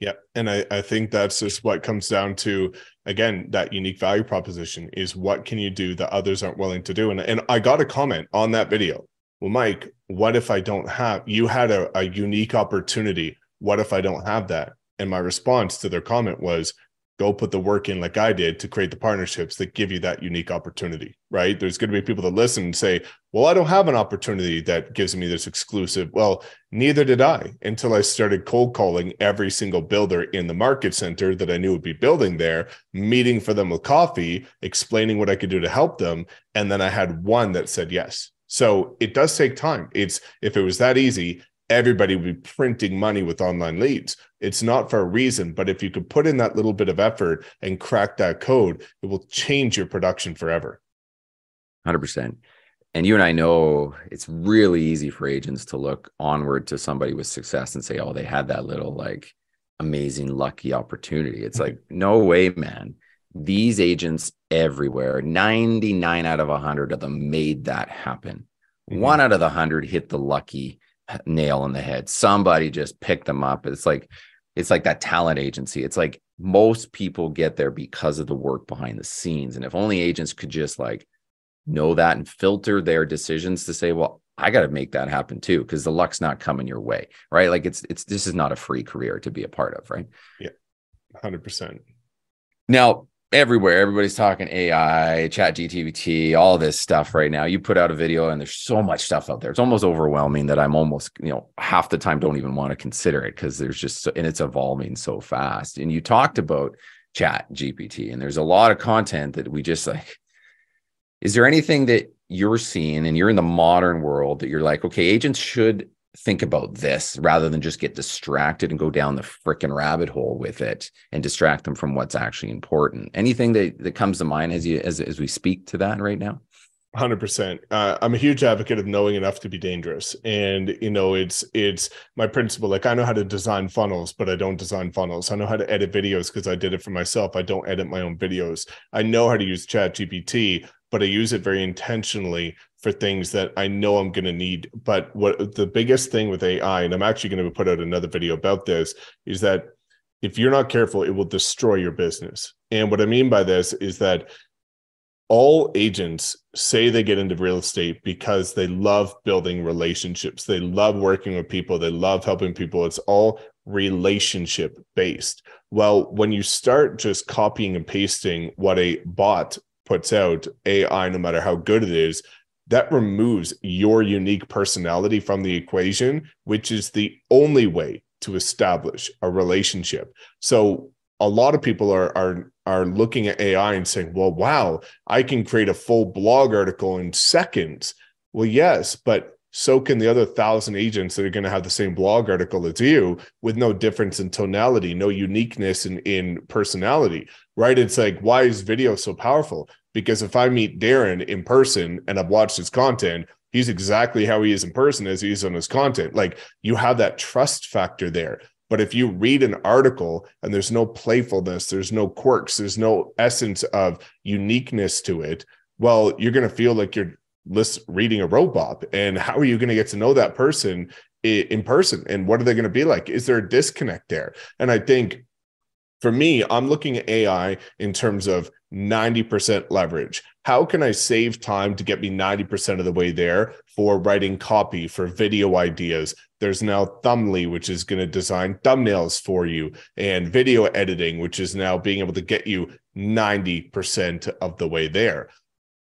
yeah. And I, I think that's just what comes down to, again, that unique value proposition is what can you do that others aren't willing to do? And, and I got a comment on that video well, Mike, what if I don't have, you had a, a unique opportunity. What if I don't have that? And my response to their comment was, go put the work in like I did to create the partnerships that give you that unique opportunity, right? There's going to be people that listen and say, well, I don't have an opportunity that gives me this exclusive. Well, neither did I until I started cold calling every single builder in the market center that I knew would be building there, meeting for them with coffee, explaining what I could do to help them. And then I had one that said yes. So it does take time. It's if it was that easy, everybody would be printing money with online leads. It's not for a reason, but if you could put in that little bit of effort and crack that code, it will change your production forever. 100%. And you and I know it's really easy for agents to look onward to somebody with success and say, oh, they had that little like amazing lucky opportunity. It's mm-hmm. like, no way, man these agents everywhere. 99 out of 100 of them made that happen. Mm-hmm. one out of the 100 hit the lucky nail in the head. Somebody just picked them up. It's like it's like that talent agency. It's like most people get there because of the work behind the scenes. And if only agents could just like know that and filter their decisions to say well i got to make that happen too because the luck's not coming your way right? Like it's it's this is not a free career to be a part of right? Yeah. 100% now everywhere. Everybody's talking ai chat gpt all this stuff right now. You put out a video and there's so much stuff out there. It's almost overwhelming that i'm almost you know half the time don't even want to consider it because there's just so, and it's evolving so fast. And you talked about chat gpt and there's a lot of content that we just like is there anything that you're seeing and you're in the modern world that you're like okay agents should think about this rather than just get distracted and go down the freaking rabbit hole with it and distract them from what's actually important. Anything that, that comes to mind as you as, as we speak to that right now? 100% uh, i'm a huge advocate of knowing enough to be dangerous. And you know it's it's my principle like i know how to design funnels but i don't design funnels. I know how to edit videos because i did it for myself. I don't edit my own videos. I know how to use chat gpt but i use it very intentionally for things that I know I'm going to need. But what the biggest thing with AI, and I'm actually going to put out another video about this, is that if you're not careful, it will destroy your business. And what I mean by this is that all agents say they get into real estate because they love building relationships. They love working with people. They love helping people. It's all relationship based. Well, when you start just copying and pasting what a bot puts out, AI, no matter how good it is, that removes your unique personality from the equation, which is the only way to establish a relationship. So a lot of people are are are looking at AI and saying, "Well, wow, I can create a full blog article in seconds." Well, yes, but so can the other thousand agents that are going to have the same blog article as you with no difference in tonality, no uniqueness in, in personality, right? It's like, why is video so powerful? Because if I meet Darren in person and I've watched his content, he's exactly how he is in person as he is on his content. Like you have that trust factor there. But if you read an article and there's no playfulness, there's no quirks, there's no essence of uniqueness to it, well, you're going to feel like you're list reading a robot. And how are you going to get to know that person in person? And what are they going to be like? Is there a disconnect there? And I think for me, I'm looking at AI in terms of 90% leverage. How can I save time to get me 90% of the way there for writing copy, for video ideas? There's now Thumbly, which is going to design thumbnails for you, and video editing, which is now being able to get you 90% of the way there.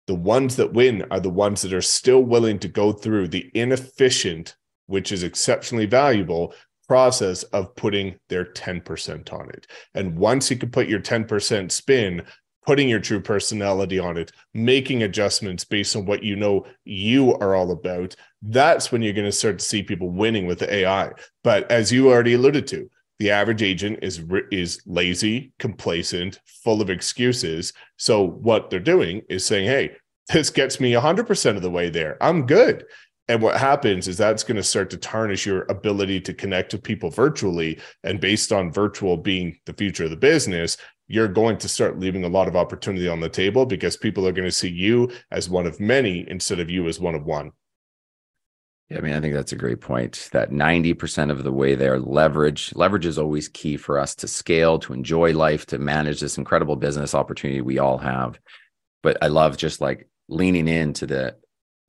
The ones that win are the ones that are still willing to go through the inefficient, which is exceptionally valuable, process of putting their 10% on it. And once you can put your 10% spin, putting your true personality on it, making adjustments based on what you know you are all about, that's when you're going to start to see people winning with the AI. But as you already alluded to, the average agent is is lazy, complacent, full of excuses. So what they're doing is saying, "Hey, this gets me 100% of the way there. I'm good." And what happens is that's going to start to tarnish your ability to connect to people virtually. And based on virtual being the future of the business, you're going to start leaving a lot of opportunity on the table because people are going to see you as one of many instead of you as one of one. Yeah, I mean, I think that's a great point. That 90% of the way there, leverage, leverage is always key for us to scale, to enjoy life, to manage this incredible business opportunity we all have. But I love just like leaning into the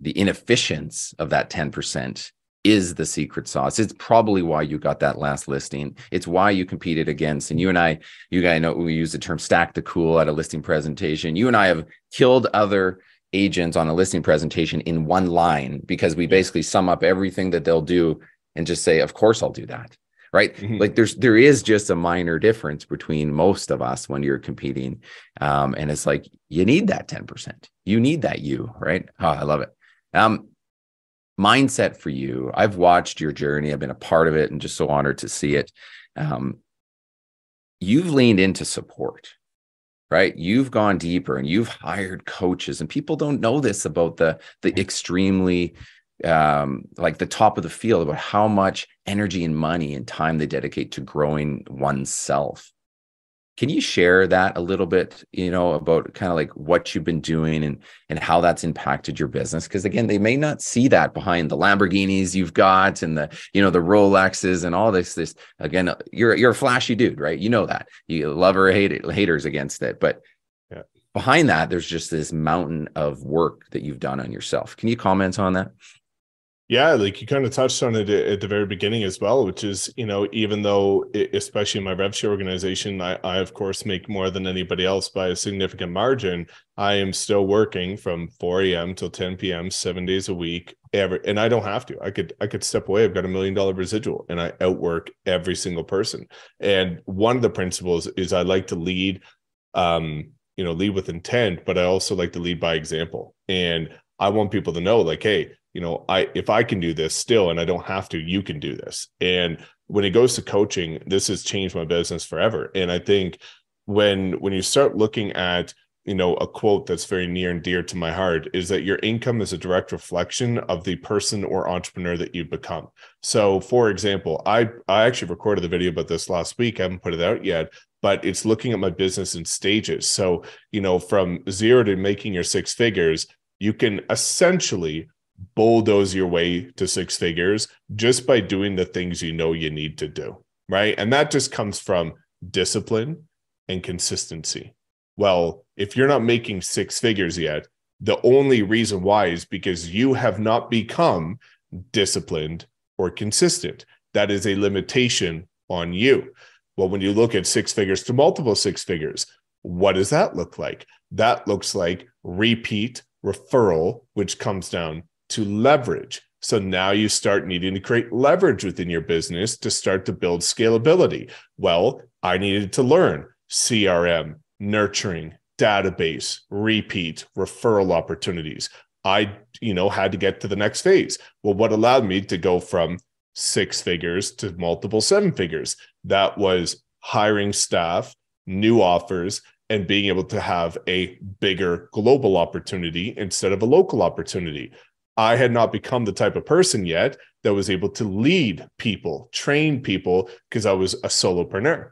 the inefficiency of that 10% is the secret sauce. It's probably why you got that last listing. It's why you competed against. And you and I, you guys know we use the term stack the cool at a listing presentation. You and I have killed other agents on a listing presentation in one line because we basically sum up everything that they'll do and just say, of course I'll do that. Right. Mm-hmm. Like there's there is just a minor difference between most of us when you're competing. Um, and it's like you need that 10%. You need that you, right? Oh, I love it. Um, mindset for you. I've watched your journey. I've been a part of it and just so honored to see it. Um, you've leaned into support, right? You've gone deeper and you've hired coaches, and people don't know this about the the extremely um, like the top of the field about how much energy and money and time they dedicate to growing oneself. Can you share that a little bit, you know, about kind of like what you've been doing and and how that's impacted your business? Because again, they may not see that behind the Lamborghinis you've got and the, you know, the Rolexes and all this. This again, you're you're a flashy dude, right? You know that. You love or hate it, haters against it. But yeah. behind that, there's just this mountain of work that you've done on yourself. Can you comment on that? Yeah, like you kind of touched on it at the very beginning as well, which is, you know, even though, especially in my RevShare organization, I, I, of course make more than anybody else by a significant margin. I am still working from 4 a.m. till 10 p.m., seven days a week. Every, and I don't have to. I could I could step away. I've got a million dollar residual, and I outwork every single person. And one of the principles is I like to lead, um, you know, lead with intent, but I also like to lead by example. And I want people to know, like, hey, you know, I if I can do this still and I don't have to, you can do this. And when it goes to coaching, this has changed my business forever. And I think when when you start looking at you know a quote that's very near and dear to my heart is that your income is a direct reflection of the person or entrepreneur that you've become so for example i i actually recorded the video about this last week i haven't put it out yet but it's looking at my business in stages so you know from zero to making your six figures you can essentially bulldoze your way to six figures just by doing the things you know you need to do. Right. And that just comes from discipline and consistency. Well, if you're not making six figures yet, the only reason why is because you have not become disciplined or consistent. That is a limitation on you. Well, when you look at six figures to multiple six figures, what does that look like? That looks like repeat referral, which comes down to leverage. So now you start needing to create leverage within your business to start to build scalability. Well, I needed to learn CRM, nurturing, database, repeat, referral opportunities. I, you know, had to get to the next phase. Well, what allowed me to go from six figures to multiple seven figures? That was hiring staff, new offers, and being able to have a bigger global opportunity instead of a local opportunity I had not become the type of person yet that was able to lead people, train people, because I was a solopreneur.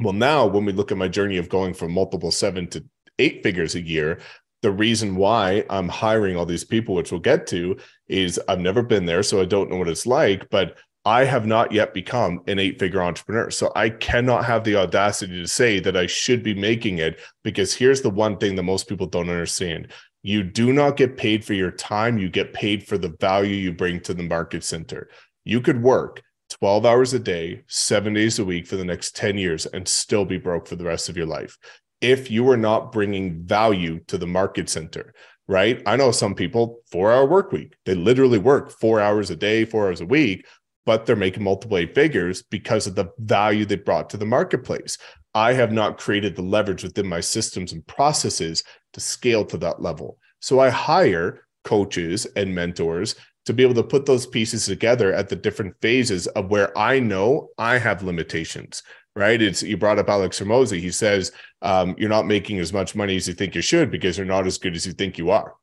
Well, now when we look at my journey of going from multiple seven to eight figures a year, the reason why I'm hiring all these people, which we'll get to, is I've never been there. So I don't know what it's like, but I have not yet become an eight figure entrepreneur. So I cannot have the audacity to say that I should be making it because here's the one thing that most people don't understand you do not get paid for your time, you get paid for the value you bring to the market center. You could work 12 hours a day, seven days a week for the next 10 years and still be broke for the rest of your life if you are not bringing value to the market center right? I know some people four hour work week. They literally work four hours a day four hours a week but they're making multiple eight figures because of the value they brought to the marketplace. I have not created the leverage within my systems and processes to scale to that level so i hire coaches and mentors to be able to put those pieces together at the different phases of where I know I have limitations, right? It's you brought up Alex Hormozi. He says um, you're not making as much money as you think you should because you're not as good as you think you are,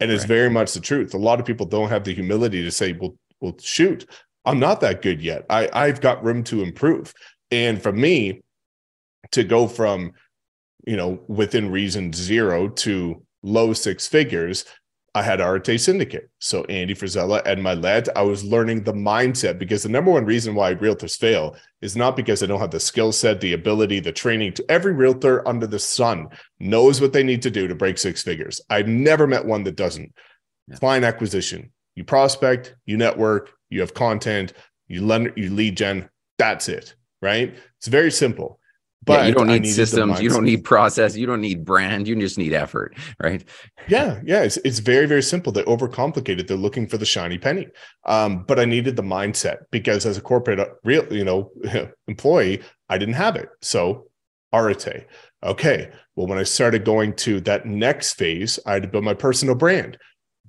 and it's very much the truth. A lot of people don't have the humility to say, "Well, well, shoot, I'm not that good yet. I I've got room to improve." And for me to go from you know within reason zero to low six figures I had Arete Syndicate. So Andy Frisella and Mylett, I was learning the mindset because the number one reason why realtors fail is not because they don't have the skill set, the ability, the training to every realtor under the sun knows what they need to do to break six figures. I've never met one that doesn't. Yeah. Client acquisition. You prospect, you network, you have content, you lend, you lead gen. That's it, right? It's very simple. But yeah, you don't need systems, you don't need process, you don't need brand, you just need effort, right? Yeah, yeah, it's it's very very simple. They overcomplicate it. They're looking for the shiny penny. Um, but I needed the mindset because as a corporate uh, real, you know, employee, I didn't have it. So Arete. Okay. Well, when I started going to that next phase, I had to build my personal brand.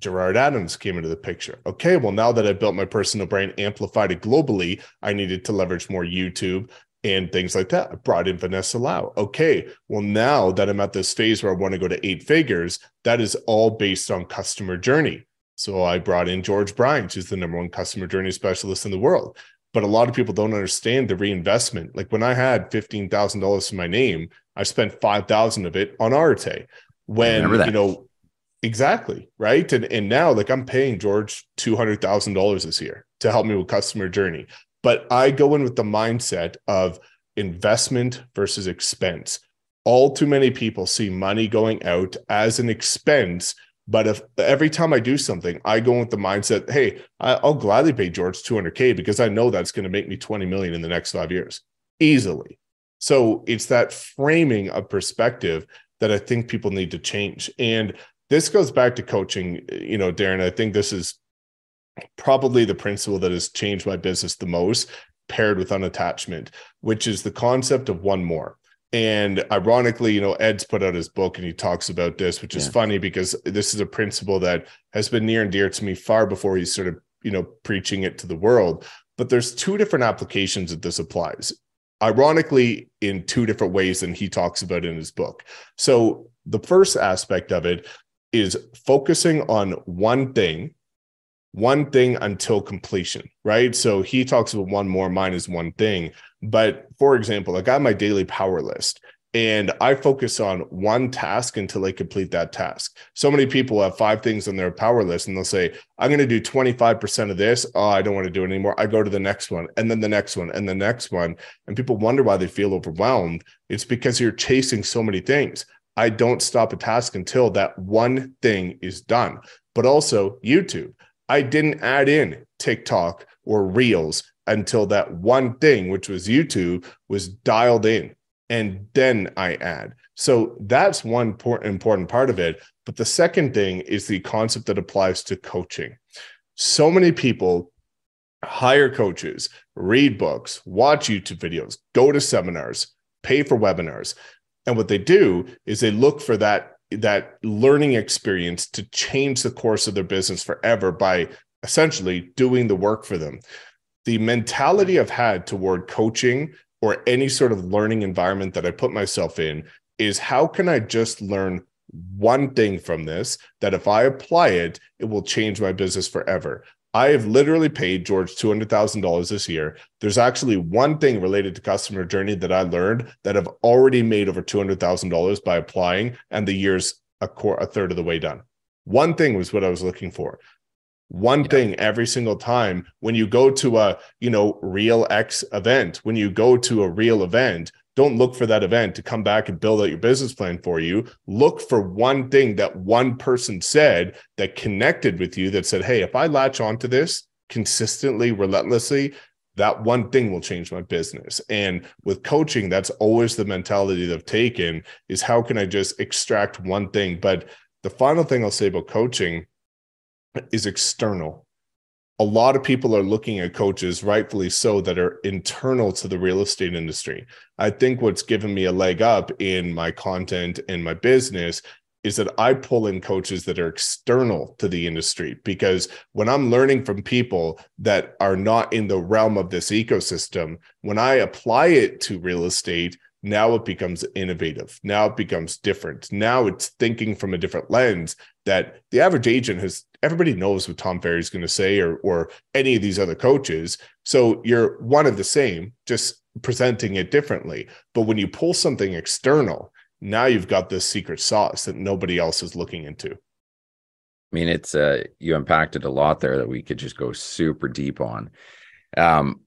Gerard Adams came into the picture. Okay, well, now that I built my personal brand, amplified it globally, I needed to leverage more YouTube, and things like that. I brought in Vanessa Lau. Okay, well, now that I'm at this phase where I want to go to eight figures, that is all based on customer journey. So I brought in George Bryant, who's the number one customer journey specialist in the world. But a lot of people don't understand the reinvestment. Like when I had fifteen thousand dollars to my name, I spent five thousand of it on Arete. When you know exactly right, and and now like I'm paying George two hundred thousand dollars this year to help me with customer journey. But I go in with the mindset of investment versus expense. All too many people see money going out as an expense. But if every time I do something, I go with the mindset, hey, I'll gladly pay George 200K because I know that's going to make me 20 million in the next five years easily. So it's that framing of perspective that I think people need to change. And this goes back to coaching, you know, Darren. I think this is probably the principle that has changed my business the most paired with unattachment which is the concept of one more. And ironically you know ed's put out his book and he talks about this which is yeah. funny because this is a principle that has been near and dear to me far before he's sort of you know preaching it to the world. But there's two different applications that this applies ironically in two different ways than he talks about in his book. So the first aspect of it is focusing on one thing one thing until completion, right? So he talks about one more, mine is one thing. But for example, I got my daily power list and I focus on one task until I complete that task. So many people have five things on their power list and they'll say, I'm going to do 25% of this. Oh, I don't want to do it anymore. I go to the next one and then the next one and the next one. And people wonder why they feel overwhelmed. It's because you're chasing so many things. I don't stop a task until that one thing is done. But also, YouTube. I didn't add in TikTok or Reels until that one thing, which was YouTube, was dialed in. And then I add. So that's one important part of it. But the second thing is the concept that applies to coaching. So many people hire coaches, read books, watch YouTube videos, go to seminars, pay for webinars. And what they do is they look for that that learning experience to change the course of their business forever by essentially doing the work for them. The mentality I've had toward coaching or any sort of learning environment that I put myself in is how can I just learn one thing from this that if I apply it, it will change my business forever. I have literally paid George $200,000 this year. There's actually one thing related to customer journey that I learned that I've already made over $200,000 by applying, and the year's a, core, a third of the way done. One thing was what I was looking for. One yeah. thing every single time when you go to a, you know, real X event, when you go to a real event, don't look for that event to come back and build out your business plan for you. Look for one thing that one person said that connected with you that said, Hey, if I latch onto this consistently, relentlessly, that one thing will change my business. And with coaching, that's always the mentality that I've taken is how can I just extract one thing? But the final thing I'll say about coaching is external a lot of people are looking at coaches, rightfully so, that are internal to the real estate industry. I think what's given me a leg up in my content and my business is that I pull in coaches that are external to the industry because when I'm learning from people that are not in the realm of this ecosystem, when I apply it to real estate, now it becomes innovative. Now it becomes different. Now it's thinking from a different lens that the average agent has everybody knows what Tom Ferry is going to say or or any of these other coaches. So you're one of the same, just presenting it differently. But when you pull something external, now you've got this secret sauce that nobody else is looking into. I mean, it's uh you impacted a lot there that we could just go super deep on. Um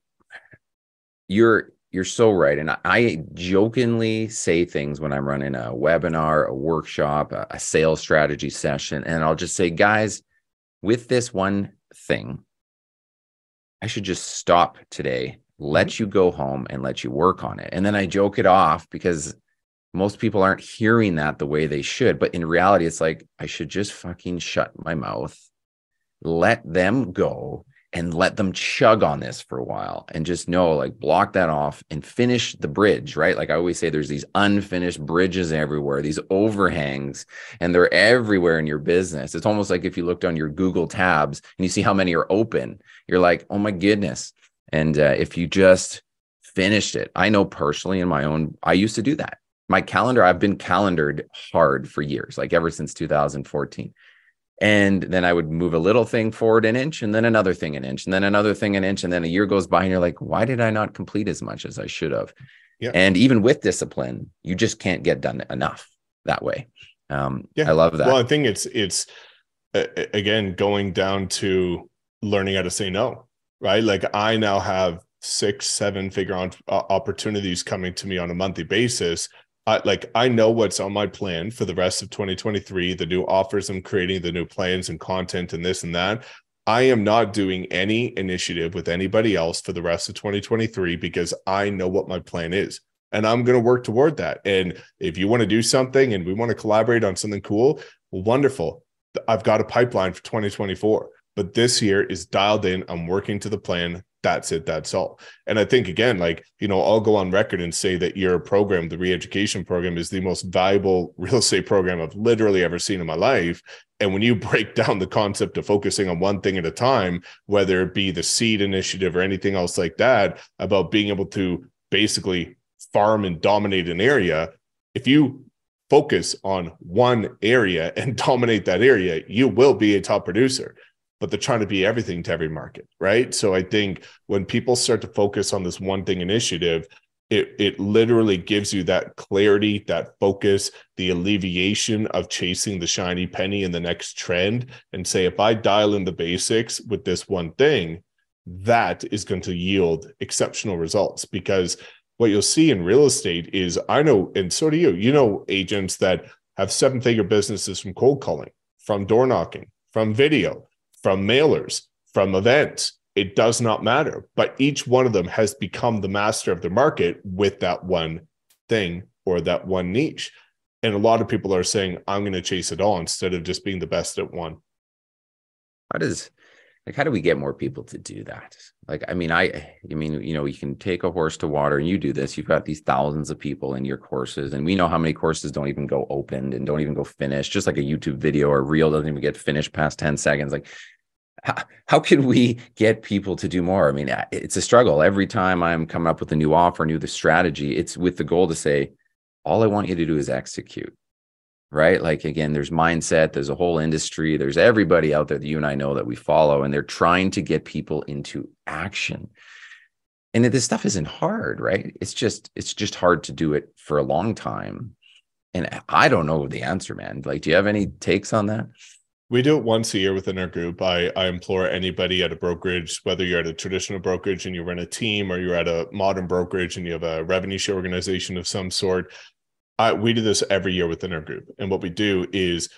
you're you're so right. And I jokingly say things when I'm running a webinar, a workshop, a, a sales strategy session, and I'll just say, guys, with this one thing, I should just stop today, let mm-hmm. you go home and let you work on it. And then I joke it off because most people aren't hearing that the way they should. But in reality, it's like, I should just fucking shut my mouth, let them go and let them chug on this for a while and just know like block that off and finish the bridge right? Like i always say there's these unfinished bridges everywhere these overhangs and they're everywhere in your business. It's almost like if you looked on your google tabs and you see how many are open you're like oh my goodness. And uh, if you just finished it i know personally in my own i used to do that. My calendar i've been calendared hard for years like ever since 2014 and then I would move a little thing forward an inch and then another thing an inch and then another thing an inch. And then a year goes by and you're like, why did I not complete as much as I should have? Yeah. And even with discipline, you just can't get done enough that way. Um, yeah. I love that. Well, I think it's, it's uh, again, going down to learning how to say no, right? Like I now have six, seven figure on, uh, opportunities coming to me on a monthly basis I, like I know what's on my plan for the rest of 2023, the new offers I'm creating, the new plans and content and this and that. I am not doing any initiative with anybody else for the rest of 2023 because I know what my plan is and I'm going to work toward that. And if you want to do something and we want to collaborate on something cool, wonderful. I've got a pipeline for 2024, but this year is dialed in. I'm working to the plan that's it that's all. And i think again like you know i'll go on record and say that your program the re-education program is the most valuable real estate program i've literally ever seen in my life. And when you break down the concept of focusing on one thing at a time whether it be the seed initiative or anything else like that about being able to basically farm and dominate an area if you focus on one area and dominate that area you will be a top producer but they're trying to be everything to every market, right? So I think when people start to focus on this one thing initiative, it it literally gives you that clarity, that focus, the alleviation of chasing the shiny penny in the next trend and say if I dial in the basics with this one thing, that is going to yield exceptional results because what you'll see in real estate is I know and so do you. You know agents that have seven figure businesses from cold calling, from door knocking, from video, from mailers, from events. It does not matter. But each one of them has become the master of the market with that one thing or that one niche. And a lot of people are saying, I'm going to chase it all instead of just being the best at one. How does like how do we get more people to do that like i mean i i mean you know you can take a horse to water and you do this you've got these thousands of people in your courses and we know how many courses don't even go opened and don't even go finished just like a youtube video or reel doesn't even get finished past 10 seconds like how, how can we get people to do more i mean it's a struggle every time i'm coming up with a new offer new the strategy it's with the goal to say all i want you to do is execute right? Like again, there's mindset, there's a whole industry, there's everybody out there that you and I know that we follow, and they're trying to get people into action. And this stuff isn't hard, right? It's just it's just hard to do it for a long time. And I don't know the answer, man. Like, do you have any takes on that? We do it once a year within our group. I, I implore anybody at a brokerage, whether you're at a traditional brokerage and you run a team or you're at a modern brokerage and you have a revenue share organization of some sort, uh, we do this every year within our group. And what we do is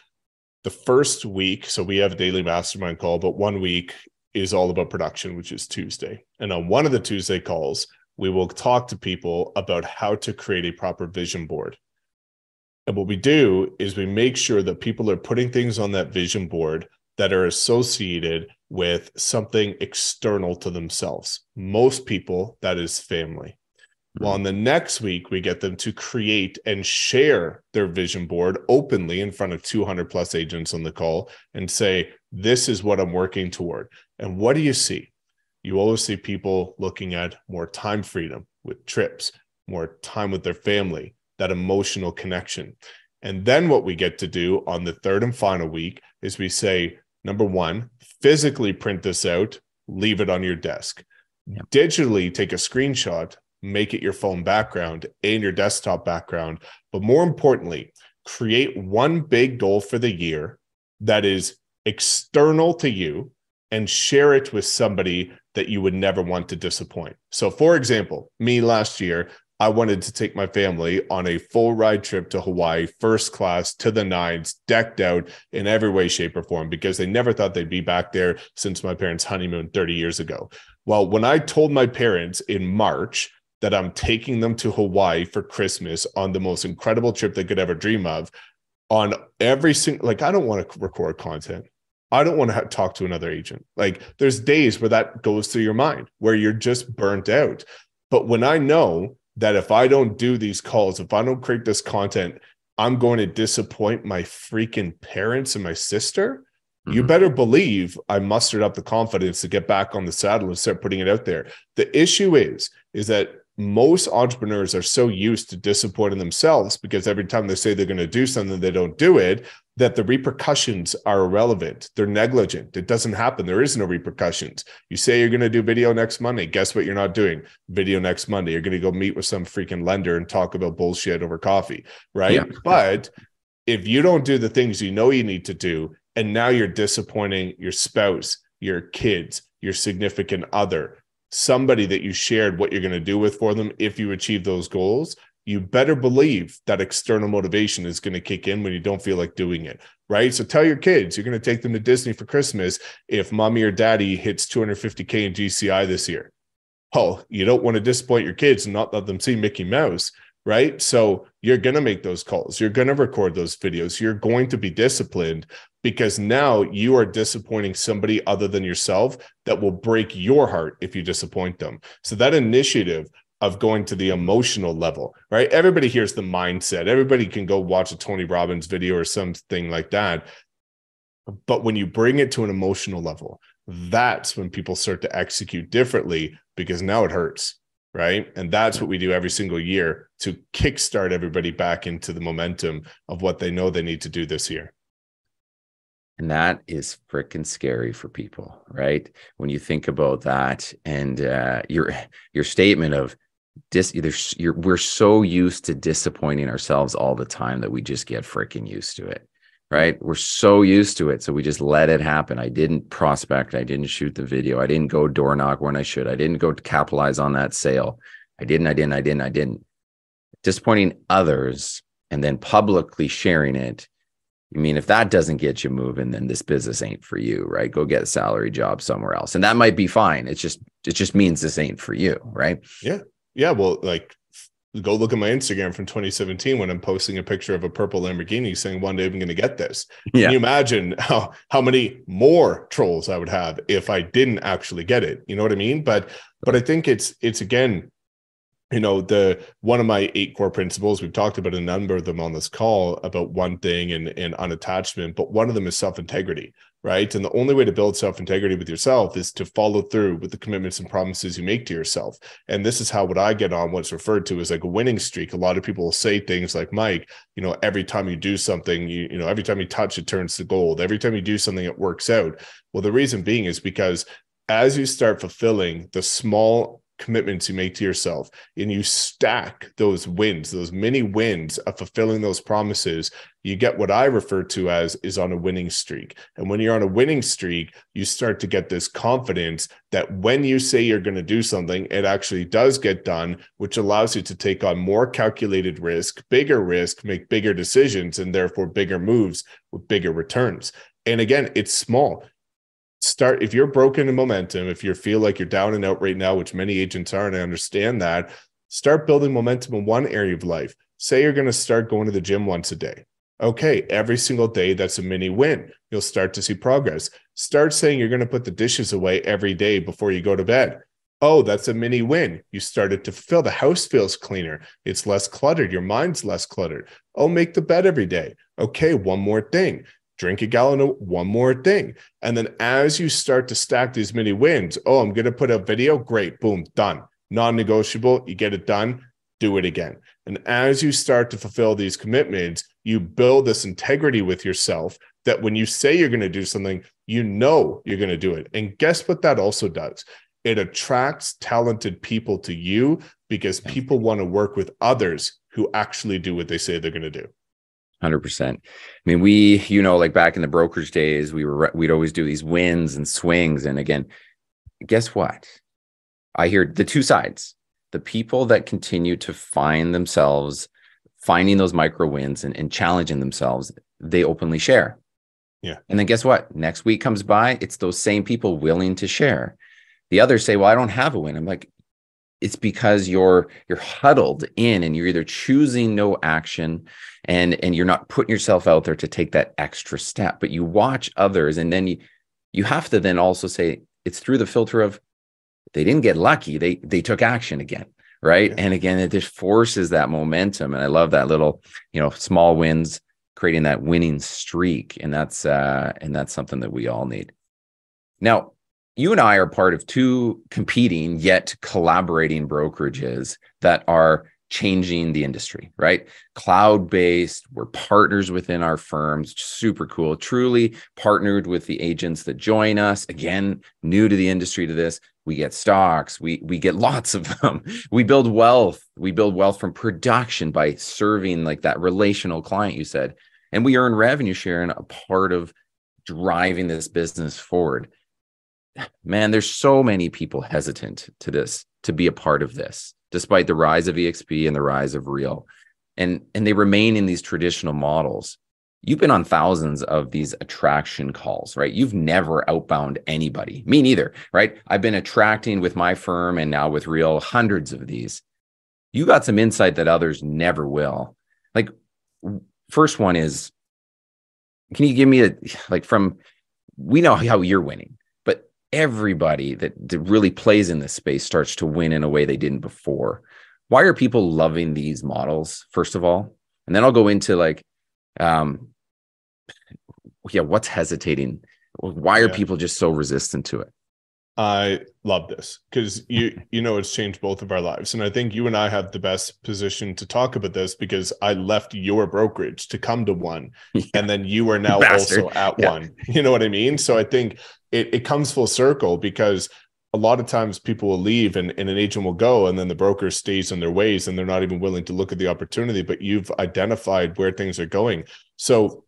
the first week, so we have a daily mastermind call, but one week is all about production, which is Tuesday. And on one of the Tuesday calls, we will talk to people about how to create a proper vision board. And what we do is we make sure that people are putting things on that vision board that are associated with something external to themselves. Most people, that is family. Well, in the next week, we get them to create and share their vision board openly in front of 200 plus agents on the call and say, This is what I'm working toward. And what do you see? You always see people looking at more time freedom with trips, more time with their family, that emotional connection. And then what we get to do on the third and final week is we say, number one, physically print this out, leave it on your desk. Yep. Digitally take a screenshot, make it your phone background and your desktop background. But more importantly, create one big goal for the year that is external to you and share it with somebody that you would never want to disappoint. So, for example, me last year, I wanted to take my family on a full ride trip to Hawaii, first class to the nines, decked out in every way, shape, or form, because they never thought they'd be back there since my parents' honeymoon 30 years ago. Well, when I told my parents in March that I'm taking them to Hawaii for Christmas on the most incredible trip they could ever dream of, on every single, like, I don't want to record content. I don't want to talk to another agent. Like, there's days where that goes through your mind where you're just burnt out. But when I know that if I don't do these calls, if I don't create this content, I'm going to disappoint my freaking parents and my sister. Mm-hmm. You better believe I mustered up the confidence to get back on the saddle and start putting it out there. The issue is, is that most entrepreneurs are so used to disappointing themselves because every time they say they're going to do something, they don't do it, that the repercussions are irrelevant. They're negligent. It doesn't happen. There is no repercussions. You say you're going to do video next Monday. Guess what you're not doing? Video next Monday. You're going to go meet with some freaking lender and talk about bullshit over coffee. Right. Yeah. But if you don't do the things you know you need to do, and now you're disappointing your spouse, your kids, your significant other, somebody that you shared what you're going to do with for them if you achieve those goals you better believe that external motivation is going to kick in when you don't feel like doing it right? So tell your kids you're going to take them to disney for christmas if mommy or daddy hits 250k in gci this year. Oh you don't want to disappoint your kids and not let them see mickey mouse right? So you're going to make those calls you're going to record those videos you're going to be disciplined because now you are disappointing somebody other than yourself that will break your heart if you disappoint them. So that initiative of going to the emotional level, right? Everybody hears the mindset. Everybody can go watch a Tony Robbins video or something like that. But when you bring it to an emotional level, that's when people start to execute differently because now it hurts, right? And that's what we do every single year to kickstart everybody back into the momentum of what they know they need to do this year. And that is freaking scary for people, right? When you think about that and uh, your your statement of dis either you're, we're so used to disappointing ourselves all the time that we just get freaking used to it, right? We're so used to it, so we just let it happen. I didn't prospect, I didn't shoot the video, I didn't go door knock when I should, I didn't go to capitalize on that sale. I didn't, I didn't, I didn't, I didn't. Disappointing others and then publicly sharing it I mean, if that doesn't get you moving, then this business ain't for you, right? Go get a salary job somewhere else. And that might be fine. It's just, it just means this ain't for you, right? Yeah. Yeah. Well, like go look at my Instagram from 2017 when I'm posting a picture of a purple Lamborghini saying one day I'm going to get this. Yeah. Can you imagine how, how many more trolls I would have if I didn't actually get it? You know what I mean? But, but I think it's, it's again, you know the one of my eight core principles we've talked about a number of them on this call about one thing and and unattachment but one of them is self-integrity right? And the only way to build self-integrity with yourself is to follow through with the commitments and promises you make to yourself. And this is how what i get on what's referred to as like a winning streak. A lot of people will say things like mike you know every time you do something you you know every time you touch it turns to gold. Every time you do something it works out. Well the reason being is because as you start fulfilling the small commitments you make to yourself and you stack those wins those many wins of fulfilling those promises you get what i refer to as is on a winning streak. And when you're on a winning streak you start to get this confidence that when you say you're going to do something it actually does get done which allows you to take on more calculated risk bigger risk make bigger decisions and therefore bigger moves with bigger returns. And again it's small start if you're broken in momentum if you feel like you're down and out right now which many agents are and i understand that start building momentum in one area of life. Say you're going to start going to the gym once a day. Okay every single day that's a mini win. You'll start to see progress. Start saying you're going to put the dishes away every day before you go to bed. Oh that's a mini win. You started to fulfill the house feels cleaner. It's less cluttered. Your mind's less cluttered. Oh make the bed every day. Okay one more thing drink a gallon of one more thing. And then as you start to stack these mini wins, oh, I'm going to put a video. Great. Boom, done. Non negotiable. You get it done. Do it again. And as you start to fulfill these commitments, you build this integrity with yourself that when you say you're going to do something, you know you're going to do it. And guess what that also does? It attracts talented people to you because people want to work with others who actually do what they say they're going to do. Hundred percent. I mean, we, you know, like back in the brokerage days, we were we'd always do these wins and swings. And again, guess what? I hear the two sides. The people that continue to find themselves finding those micro wins and, and challenging themselves, they openly share. Yeah. And then guess what? Next week comes by, it's those same people willing to share. The others say, Well, I don't have a win. I'm like, it's because you're you're huddled in and you're either choosing no action and and you're not putting yourself out there to take that extra step but you watch others and then you you have to then also say it's through the filter of they didn't get lucky they they took action again right yeah. and again it just forces that momentum and i love that little you know small wins creating that winning streak and that's uh and that's something that we all need now you and I are part of two competing yet collaborating brokerages that are changing the industry, right? Cloud based, we're partners within our firms, super cool. Truly partnered with the agents that join us. Again, new to the industry to this, we get stocks, we we get lots of them. We build wealth. We build wealth from production by serving like that relational client you said. And we earn revenue share and a part of driving this business forward man, there's so many people hesitant to this, to be a part of this, despite the rise of EXP and the rise of Real. And, and they remain in these traditional models. You've been on thousands of these attraction calls, right? You've never outbound anybody. Me neither, right? I've been attracting with my firm and now with Real hundreds of these. You got some insight that others never will. Like, first one is, can you give me a like from we know how you're winning everybody that, that really plays in this space starts to win in a way they didn't before. Why are people loving these models, first of all? And then I'll go into like, um, yeah, what's hesitating? Why are yeah. people just so resistant to it? I love this because you you know it's changed both of our lives, and I think you and I have the best position to talk about this because I left your brokerage to come to one, yeah. and then you are now also at yeah. one. You know what I mean? So I think it, it comes full circle because a lot of times people will leave and, and an agent will go and then the broker stays in their ways and they're not even willing to look at the opportunity but you've identified where things are going so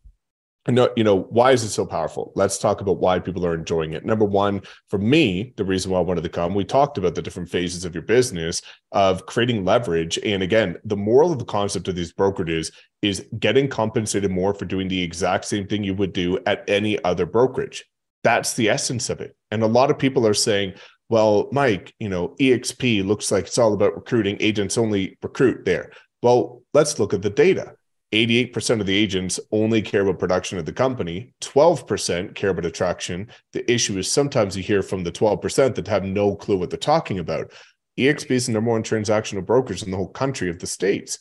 no, you know, why is it so powerful? Let's talk about why people are enjoying it. Number one, for me, the reason why I wanted to come, we talked about the different phases of your business of creating leverage. And again, the moral of the concept of these brokerages is getting compensated more for doing the exact same thing you would do at any other brokerage. That's the essence of it. And a lot of people are saying, well, Mike, you know, EXP looks like it's all about recruiting. Agents only recruit there. Well, let's look at the data. 88% of the agents only care about production of the company, 12% care about attraction. The issue is sometimes you hear from the 12% that have no clue what they're talking about. EXP is the number one transactional brokers in the whole country of the states.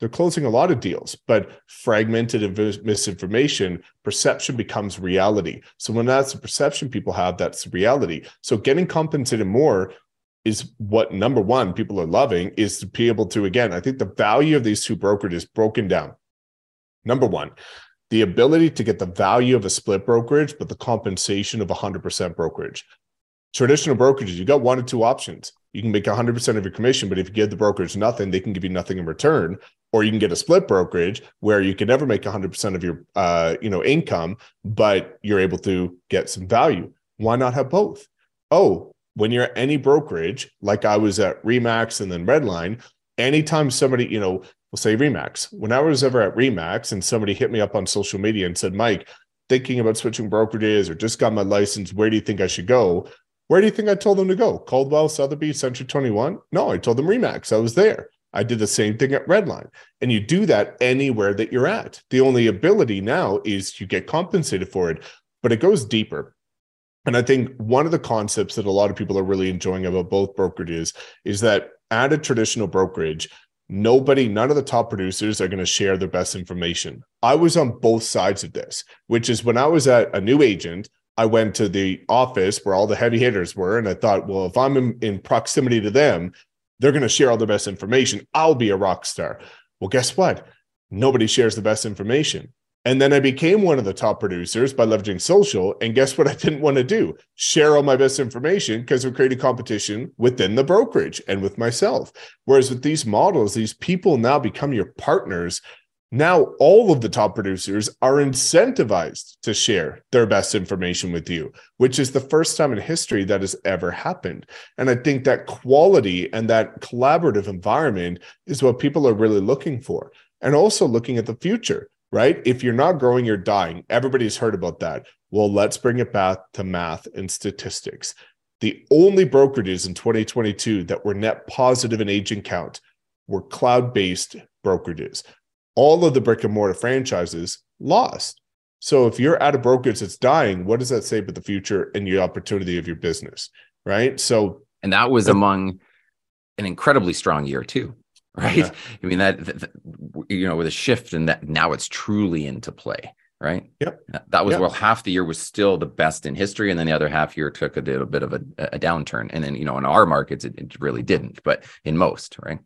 They're closing a lot of deals, but fragmented misinformation, perception becomes reality. So when that's the perception people have, that's reality. So getting compensated more is what number one people are loving is to be able to again. I think the value of these two brokerages broken down. Number one, the ability to get the value of a split brokerage, but the compensation of 100% brokerage. Traditional brokerages, you got one or two options. You can make 100% of your commission, but if you give the brokerage nothing, they can give you nothing in return. Or you can get a split brokerage where you can never make 100% of your uh, you know income, but you're able to get some value. Why not have both? Oh, when you're at any brokerage, like I was at Remax and then Redline, anytime somebody, you know, we'll say Remax, when I was ever at Remax and somebody hit me up on social media and said, Mike, thinking about switching brokerages or just got my license, where do you think I should go? Where do you think I told them to go? Coldwell, Sotheby's, Century 21? No, I told them Remax. I was there. I did the same thing at Redline. And you do that anywhere that you're at. The only ability now is you get compensated for it, but it goes deeper. And I think one of the concepts that a lot of people are really enjoying about both brokerages is that at a traditional brokerage, nobody, none of the top producers are going to share their best information. I was on both sides of this, which is when I was at a new agent, I went to the office where all the heavy hitters were. And I thought, well, if I'm in, in proximity to them, they're going to share all the best information. I'll be a rock star. Well, guess what? Nobody shares the best information. And then I became one of the top producers by leveraging social. And guess what? I didn't want to do share all my best information because we're creating competition within the brokerage and with myself. Whereas with these models, these people now become your partners. Now, all of the top producers are incentivized to share their best information with you, which is the first time in history that has ever happened. And I think that quality and that collaborative environment is what people are really looking for. And also looking at the future right? If you're not growing, you're dying. Everybody's heard about that. Well, let's bring it back to math and statistics. The only brokerages in 2022 that were net positive in agent count were cloud based brokerages. All of the brick and mortar franchises lost. So if you're at a brokerage that's dying, what does that say about the future and the opportunity of your business? Right. So, and that was among an incredibly strong year, too right? Yeah. I mean that, that, you know with a shift and that now it's truly into play, right? Yep. Uh, that was yep. well half the year was still the best in history, and then the other half year took a little bit of a, a downturn, and then you know in our markets it, it really didn't, but in most, right?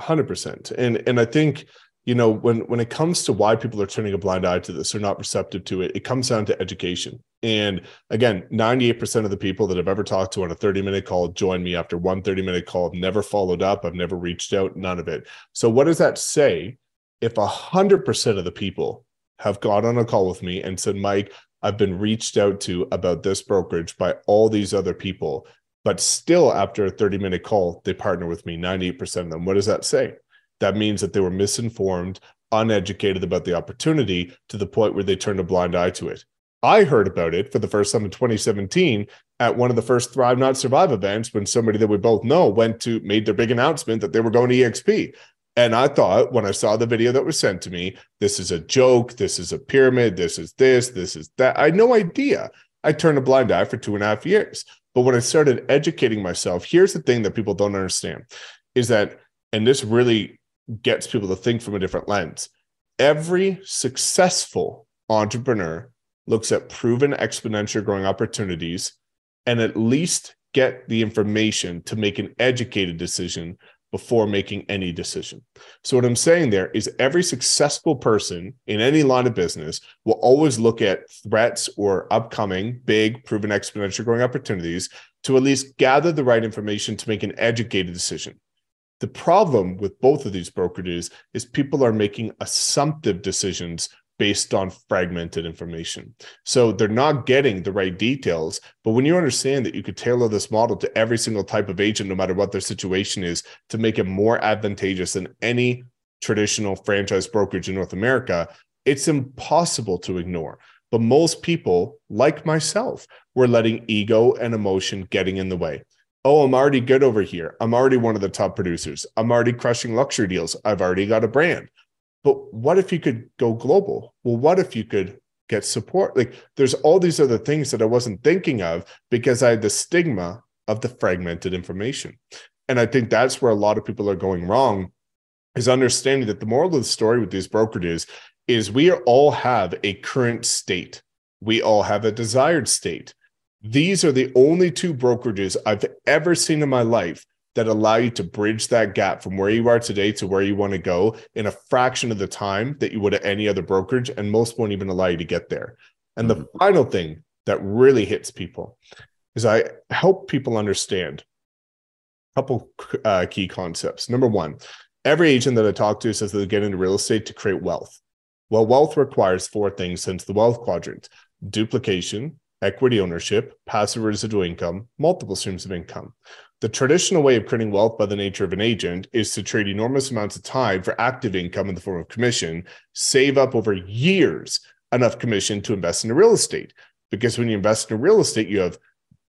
Hundred percent, and and I think you know when when it comes to why people are turning a blind eye to this or not receptive to it it comes down to education. And again 98% of the people that i've ever talked to on a 30 minute call join me after one 30 minute call i've never followed up i've never reached out none of it. So what does that say if 100% of the people have got on a call with me and said mike i've been reached out to about this brokerage by all these other people but still after a 30 minute call they partner with me 98% of them. What does that say that means that they were misinformed, uneducated about the opportunity to the point where they turned a blind eye to it. I heard about it for the first time in 2017 at one of the first Thrive Not Survive events when somebody that we both know went to made their big announcement that they were going to EXP. And I thought when I saw the video that was sent to me, this is a joke, this is a pyramid, this is this, this is that. I had no idea. I turned a blind eye for two and a half years. But when I started educating myself, here's the thing that people don't understand is that, and this really gets people to think from a different lens. Every successful entrepreneur looks at proven exponential growing opportunities and at least get the information to make an educated decision before making any decision. So, what I'm saying there is every successful person in any line of business will always look at threats or upcoming big, proven exponential growing opportunities to at least gather the right information to make an educated decision. The problem with both of these brokerages is people are making assumptive decisions based on fragmented information. So they're not getting the right details. But when you understand that you could tailor this model to every single type of agent, no matter what their situation is, to make it more advantageous than any traditional franchise brokerage in North America, it's impossible to ignore. But most people, like myself, were letting ego and emotion getting in the way oh, I'm already good over here. I'm already one of the top producers. I'm already crushing luxury deals. I've already got a brand. But what if you could go global? Well, what if you could get support? Like there's all these other things that I wasn't thinking of because I had the stigma of the fragmented information. And I think that's where a lot of people are going wrong is understanding that the moral of the story with these brokerages is we all have a current state. We all have a desired state. These are the only two brokerages I've ever seen in my life that allow you to bridge that gap from where you are today to where you want to go in a fraction of the time that you would at any other brokerage. And most won't even allow you to get there. And the mm-hmm. final thing that really hits people is I help people understand a couple uh, key concepts. Number one, every agent that I talk to says they get into real estate to create wealth. Well, wealth requires four things since the wealth quadrant duplication, equity ownership, passive residual income, multiple streams of income. The traditional way of creating wealth by the nature of an agent is to trade enormous amounts of time for active income in the form of commission, save up over years enough commission to invest in real estate. Because when you invest in real estate, you have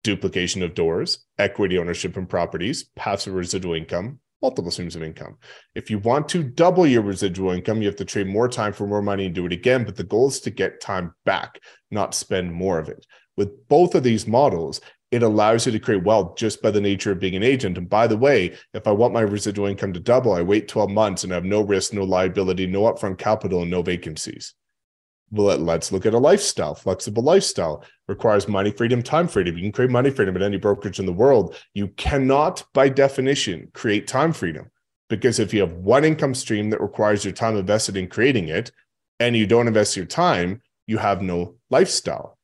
duplication of doors, equity ownership in properties, passive residual income, multiple streams of income. If you want to double your residual income, you have to trade more time for more money and do it again. But the goal is to get time back, not spend more of it. With both of these models, it allows you to create wealth just by the nature of being an agent. And by the way, if I want my residual income to double, I wait 12 months and have no risk, no liability, no upfront capital, and no vacancies well, let's look at a lifestyle. Flexible lifestyle requires money freedom, time freedom. You can create money freedom at any brokerage in the world. You cannot, by definition, create time freedom because if you have one income stream that requires your time invested in creating it and you don't invest your time, you have no lifestyle.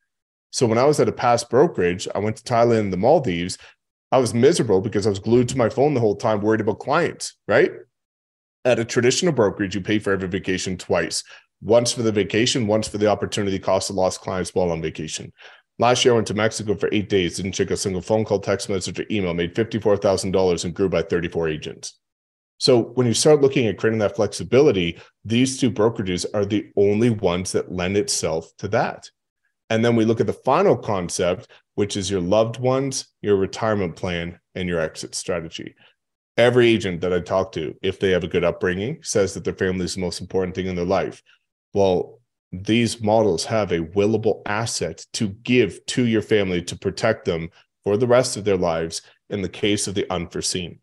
So when I was at a past brokerage, I went to Thailand and the Maldives. I was miserable because I was glued to my phone the whole time, worried about clients, right? At a traditional brokerage, you pay for every vacation twice once for the vacation, once for the opportunity cost of lost clients while on vacation. Last year, I went to Mexico for eight days, didn't check a single phone call, text message, or email, made $54,000 and grew by 34 agents. So when you start looking at creating that flexibility, these two brokerages are the only ones that lend itself to that. And then we look at the final concept, which is your loved ones, your retirement plan, and your exit strategy. Every agent that I talk to, if they have a good upbringing, says that their family is the most important thing in their life. Well, these models have a willable asset to give to your family to protect them for the rest of their lives in the case of the unforeseen.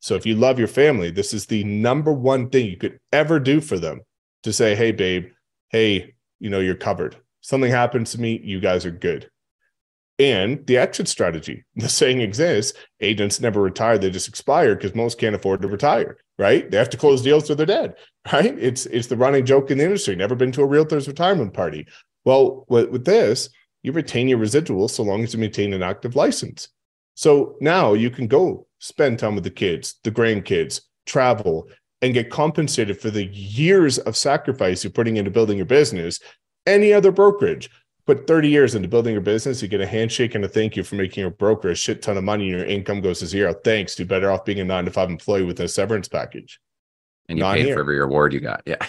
So if you love your family, this is the number one thing you could ever do for them to say, hey, babe, hey, you know, you're covered. Something happens to me, you guys are good. And the exit strategy. The saying exists agents never retire, they just expire because most can't afford to retire right? They have to close deals or they're dead, right? It's it's the running joke in the industry. Never been to a realtor's retirement party. Well, with, with this, you retain your residuals so long as you maintain an active license. So now you can go spend time with the kids, the grandkids, travel, and get compensated for the years of sacrifice you're putting into building your business. Any other brokerage put 30 years into building your business, you get a handshake and a thank you for making your broker a shit ton of money and your income goes to zero. Thanks. You're better off being a nine to five employee with a severance package. And you Not paid here. for every reward you got. Yeah.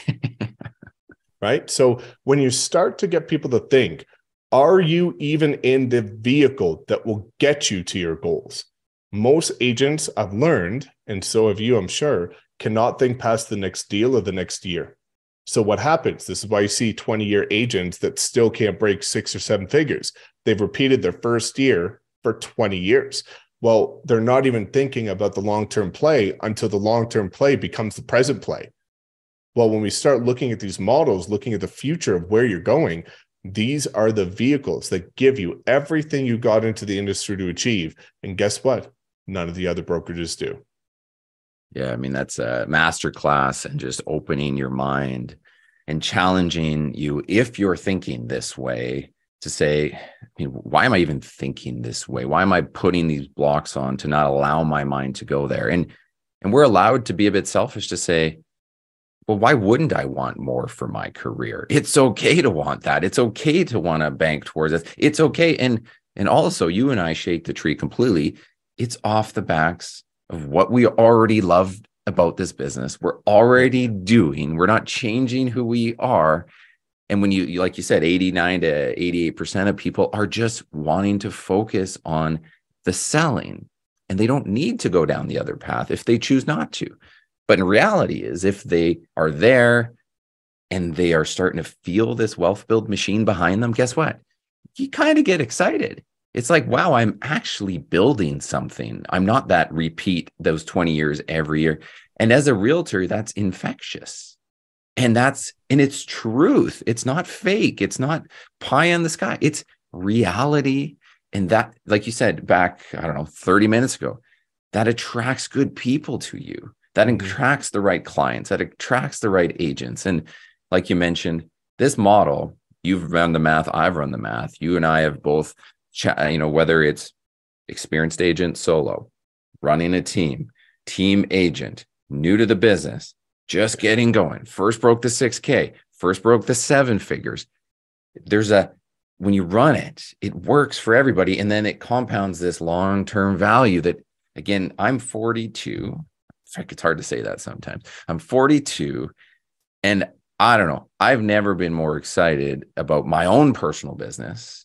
right. So when you start to get people to think, are you even in the vehicle that will get you to your goals? Most agents I've learned, and so have you, I'm sure, cannot think past the next deal or the next year. So what happens? This is why you see 20 year agents that still can't break six or seven figures. They've repeated their first year for 20 years. Well, they're not even thinking about the long term play until the long term play becomes the present play. Well, when we start looking at these models, looking at the future of where you're going, these are the vehicles that give you everything you got into the industry to achieve. And guess what? None of the other brokerages do. Yeah, I mean that's a master class and just opening your mind and challenging you if you're thinking this way to say, I mean, why am I even thinking this way? Why am I putting these blocks on to not allow my mind to go there? And and we're allowed to be a bit selfish to say, well, why wouldn't I want more for my career? It's okay to want that. It's okay to want to bank towards it. It's okay. And and also you and I shake the tree completely. It's off the backs of what we already love about this business. We're already doing, we're not changing who we are. And when you, like you said, 89 to 88% of people are just wanting to focus on the selling and they don't need to go down the other path if they choose not to. But in reality is if they are there and they are starting to feel this wealth build machine behind them, guess what? You kind of get excited it's like, wow, I'm actually building something. I'm not that repeat those 20 years every year. And as a realtor, that's infectious. And that's, and it's truth. It's not fake. It's not pie in the sky. It's reality. And that, like you said back, I don't know, 30 minutes ago, that attracts good people to you. That mm-hmm. attracts the right clients, that attracts the right agents. And like you mentioned, this model, you've run the math, I've run the math. You and I have both you know, whether it's experienced agent solo, running a team, team agent, new to the business, just getting going, first broke the 6K, first broke the seven figures. There's a, when you run it, it works for everybody. And then it compounds this long term value that, again, I'm 42. It's hard to say that sometimes. I'm 42 and I don't know. I've never been more excited about my own personal business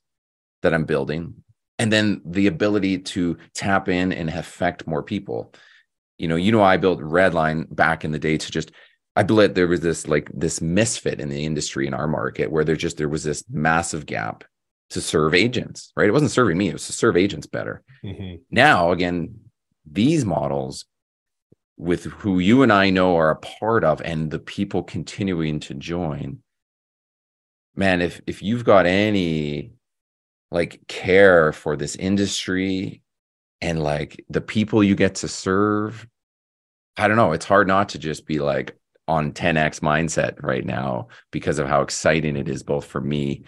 that I'm building, and then the ability to tap in and affect more people. You know, you know, I built Redline back in the day to just I believe there was this like this misfit in the industry in our market where there just there was this massive gap to serve agents, right? It wasn't serving me, it was to serve agents better. Mm-hmm. Now, again, these models with who you and I know are a part of and the people continuing to join, man, if if you've got any like care for this industry and like the people you get to serve i don't know it's hard not to just be like on 10x mindset right now because of how exciting it is both for me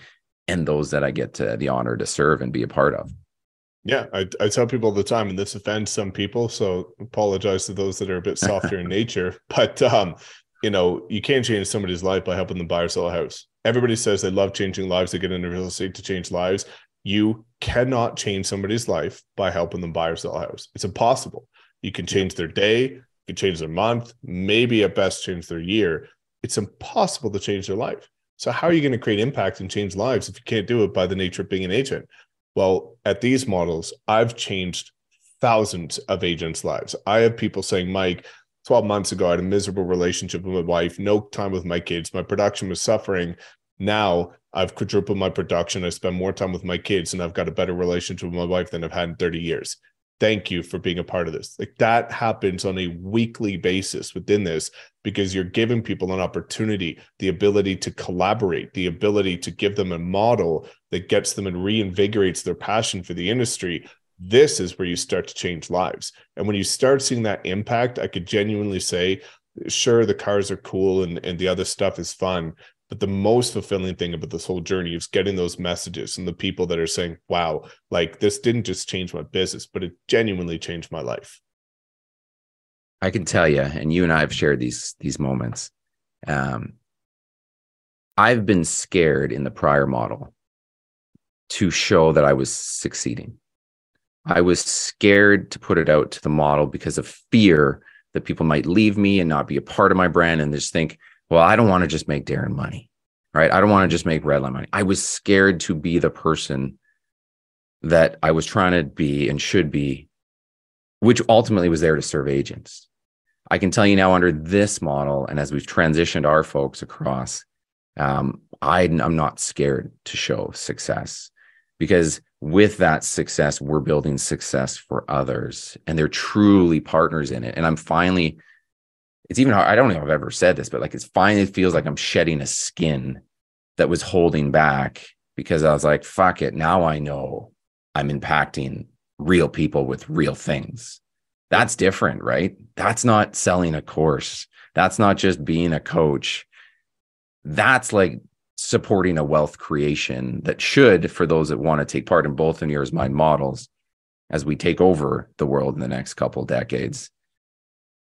and those that i get to the honor to serve and be a part of. Yeah I, I tell people all the time and this offends some people so apologize to those that are a bit softer in nature but um you know you can't change somebody's life by helping them buy or sell a house. Everybody says they love changing lives they get into real estate to change lives you cannot change somebody's life by helping them buy or sell a house. It's impossible. You can change their day, you can change their month, maybe at best change their year. It's impossible to change their life. So, how are you going to create impact and change lives if you can't do it by the nature of being an agent? Well, at these models, I've changed thousands of agents' lives. I have people saying, Mike, 12 months ago, I had a miserable relationship with my wife, no time with my kids. My production was suffering. Now I've quadrupled my production. I spend more time with my kids and I've got a better relationship with my wife than I've had in 30 years. Thank you for being a part of this. Like that happens on a weekly basis within this because you're giving people an opportunity, the ability to collaborate, the ability to give them a model that gets them and reinvigorates their passion for the industry. This is where you start to change lives. And when you start seeing that impact, I could genuinely say, sure, the cars are cool and, and the other stuff is fun, but the most fulfilling thing about this whole journey is getting those messages and the people that are saying, wow, like this didn't just change my business, but it genuinely changed my life. I can tell you, and you and I have shared these these moments. Um, I've been scared in the prior model to show that I was succeeding. I was scared to put it out to the model because of fear that people might leave me and not be a part of my brand and just think, well, I don't want to just make Darren money, right? I don't want to just make Redline money. I was scared to be the person that I was trying to be and should be, which ultimately was there to serve agents. I can tell you now under this model, and as we've transitioned our folks across, um, I, I'm not scared to show success because with that success, we're building success for others and they're truly partners in it. And I'm finally it's even hard. I don't know if I've ever said this, but like it's finally feels like I'm shedding a skin that was holding back because I was like, fuck it. Now I know I'm impacting real people with real things. That's different, right? That's not selling a course. That's not just being a coach. That's like supporting a wealth creation that should, for those that want to take part in both in yours mind models, as we take over the world in the next couple decades,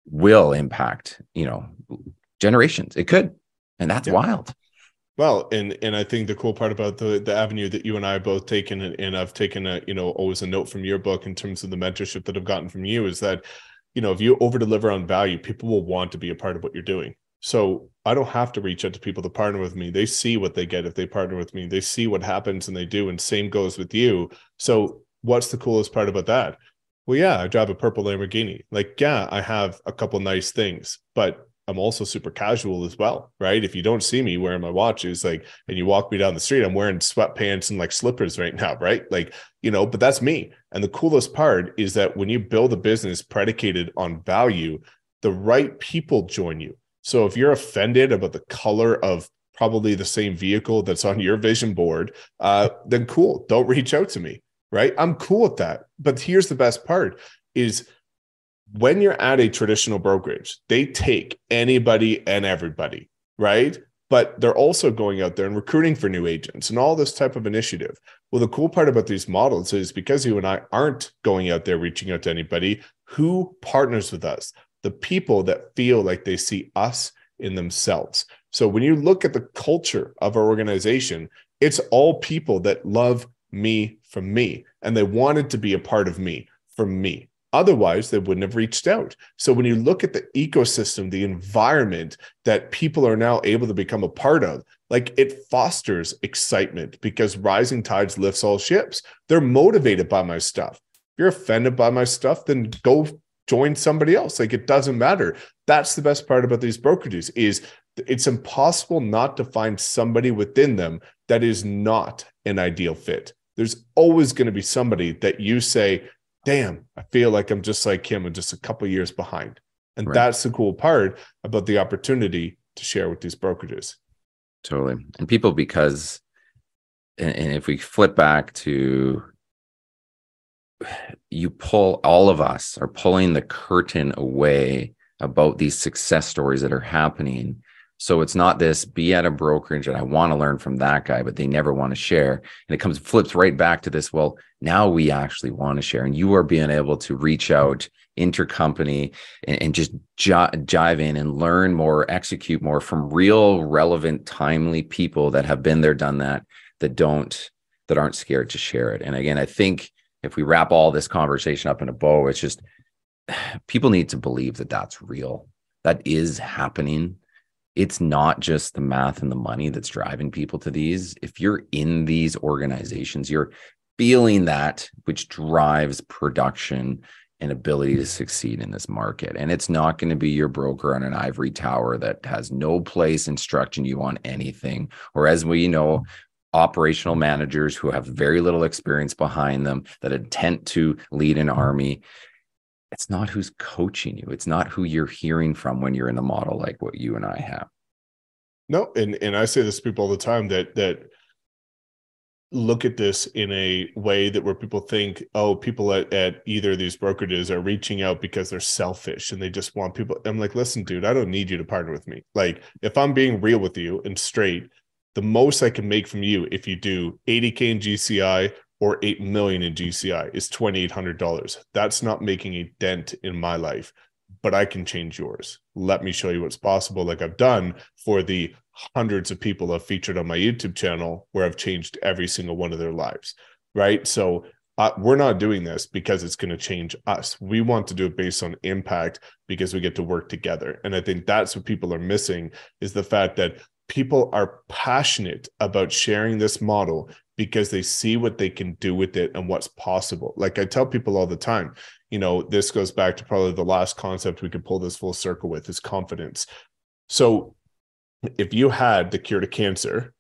will impact, you know, generations. It could. And that's yeah. wild. Well, and and I think the cool part about the the avenue that you and I have both taken, and, and I've taken a you know always a note from your book in terms of the mentorship that I've gotten from you is that, you know, if you over deliver on value, people will want to be a part of what you're doing. So I don't have to reach out to people to partner with me. They see what they get if they partner with me. They see what happens and they do. And same goes with you. So what's the coolest part about that? Well, yeah, I drive a purple Lamborghini. Like, yeah, I have a couple nice things, but I'm also super casual as well, right? If you don't see me wearing my watches, like, and you walk me down the street, I'm wearing sweatpants and like slippers right now, right? Like, you know, but that's me. And the coolest part is that when you build a business predicated on value, the right people join you. So if you're offended about the color of probably the same vehicle that's on your vision board, uh, then cool. Don't reach out to me, right? I'm cool with that. But here's the best part is when you're at a traditional brokerage, they take anybody and everybody, right? But they're also going out there and recruiting for new agents and all this type of initiative. Well, the cool part about these models is because you and I aren't going out there reaching out to anybody, who partners with us? The people that feel like they see us in themselves. So when you look at the culture of our organization, it's all people that love me from me and they wanted to be a part of me from me. Otherwise, they wouldn't have reached out. So when you look at the ecosystem, the environment that people are now able to become a part of, like it fosters excitement because rising tides lifts all ships. They're motivated by my stuff. If you're offended by my stuff, then go join somebody else. Like it doesn't matter. That's the best part about these brokerages is it's impossible not to find somebody within them that is not an ideal fit. There's always going to be somebody that you say, damn, I feel like I'm just like him and just a couple years behind. And right. that's the cool part about the opportunity to share with these brokerages. Totally. And people, because, and, and if we flip back to, you pull all of us are pulling the curtain away about these success stories that are happening so it's not this be at a brokerage and I want to learn from that guy, but they never want to share. And it comes flips right back to this. Well, now we actually want to share. And you are being able to reach out intercompany and, and just j- jive in and learn more, execute more from real, relevant, timely people that have been there, done that, that don't, that aren't scared to share it. And again, I think if we wrap all this conversation up in a bow, it's just people need to believe that that's real. That is happening it's not just the math and the money that's driving people to these. If you're in these organizations, you're feeling that, which drives production and ability to succeed in this market. And it's not going to be your broker on an ivory tower that has no place instructing you on anything. Or as we know, operational managers who have very little experience behind them that intent to lead an army it's not who's coaching you. It's not who you're hearing from when you're in the model like what you and I have. No, and and I say this to people all the time that that look at this in a way that where people think, oh, people at, at either of these brokerages are reaching out because they're selfish and they just want people. I'm like, listen, dude, I don't need you to partner with me. Like, if I'm being real with you and straight, the most I can make from you if you do 80K in GCI or 8 million in GCI is $2,800. That's not making a dent in my life, but I can change yours. Let me show you what's possible, like I've done for the hundreds of people I've featured on my YouTube channel, where I've changed every single one of their lives. Right. So uh, we're not doing this because it's going to change us. We want to do it based on impact because we get to work together. And I think that's what people are missing is the fact that people are passionate about sharing this model because they see what they can do with it and what's possible. Like I tell people all the time, you know, this goes back to probably the last concept we could pull this full circle with is confidence. So if you had the cure to cancer,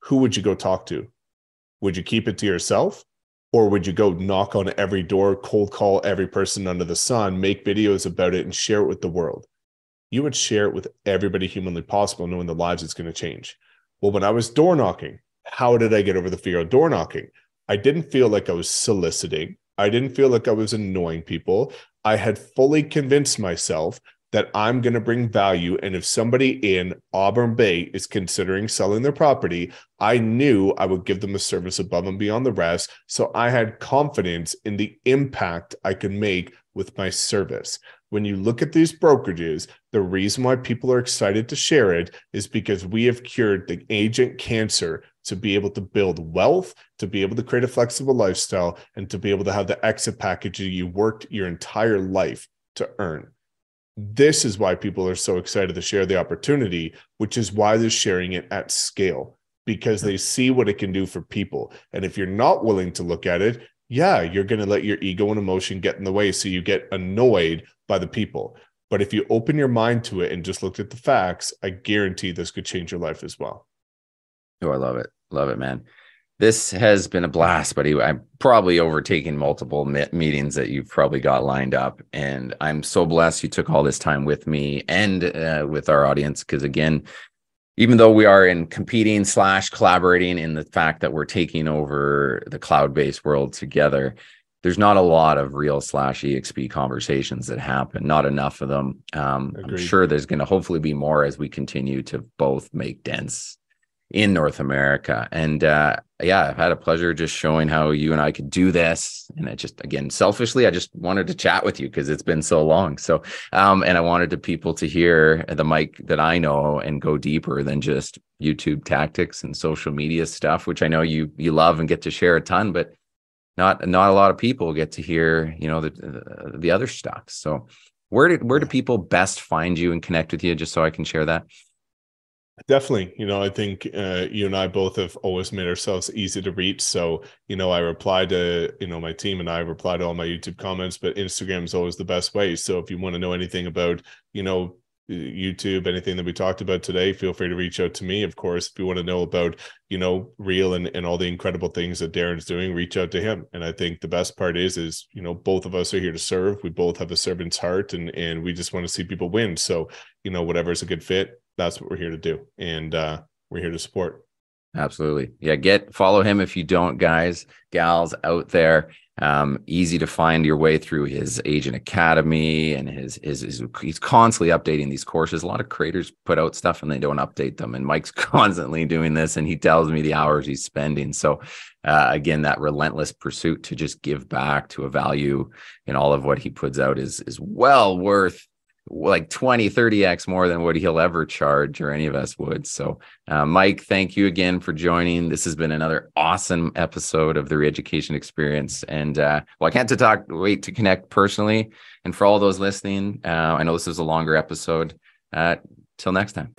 who would you go talk to? Would you keep it to yourself? Or would you go knock on every door, cold call every person under the sun, make videos about it, and share it with the world? You would share it with everybody humanly possible, knowing the lives it's going to change. Well, when I was door knocking, how did I get over the fear of door knocking? I didn't feel like I was soliciting. I didn't feel like I was annoying people. I had fully convinced myself that I'm going to bring value. And if somebody in Auburn Bay is considering selling their property, I knew I would give them a service above and beyond the rest. So I had confidence in the impact I could make with my service when you look at these brokerages, the reason why people are excited to share it is because we have cured the agent cancer to be able to build wealth, to be able to create a flexible lifestyle, and to be able to have the exit package that you worked your entire life to earn. This is why people are so excited to share the opportunity, which is why they're sharing it at scale because they see what it can do for people. And if you're not willing to look at it, yeah, you're going to let your ego and emotion get in the way. So you get annoyed by the people. But if you open your mind to it and just looked at the facts, I guarantee this could change your life as well. Oh, I love it. Love it, man. This has been a blast, buddy. I'm probably overtaking multiple meetings that you've probably got lined up. And I'm so blessed you took all this time with me and uh, with our audience. Because again, even though we are in competing slash collaborating in the fact that we're taking over the cloud based world together, there's not a lot of real slash exp conversations that happen not enough of them um, i'm sure there's going to hopefully be more as we continue to both make dents in north america. And uh, yeah i've had a pleasure just showing how you and i could do this. And I just again selfishly i just wanted to chat with you because it's been so long. So um, and i wanted to people to hear the Mike that i know and go deeper than just youtube tactics and social media stuff which i know you you love and get to share a ton but not not a lot of people get to hear you know the the other stuff. So where did where do people best find you and connect with you just so i can share that definitely you know i think uh, you and i both have always made ourselves easy to reach so you know i reply to you know my team and i reply to all my youtube comments but instagram is always the best way so if you want to know anything about you know YouTube, anything that we talked about today, feel free to reach out to me. Of course, if you want to know about, you know, real and, and all the incredible things that Darren's doing, reach out to him. And I think the best part is, is, you know, both of us are here to serve. We both have a servant's heart and and we just want to see people win. So, you know, whatever is a good fit, that's what we're here to do. And uh we're here to support. Absolutely. Yeah. Get follow him if you don't, guys, gals out there. Um, easy to find your way through his agent academy and his, his, his he's constantly updating these courses. A lot of creators put out stuff and they don't update them. And Mike's constantly doing this and he tells me the hours he's spending. So uh, again, that relentless pursuit to just give back to a value in all of what he puts out is is well worth like 20 30x more than what he'll ever charge or any of us would. So uh, mike thank you again for joining. This has been another awesome episode of the reeducation experience. And uh, well i can't to talk wait to connect personally. And for all those listening uh, i know this is a longer episode. Uh, till next time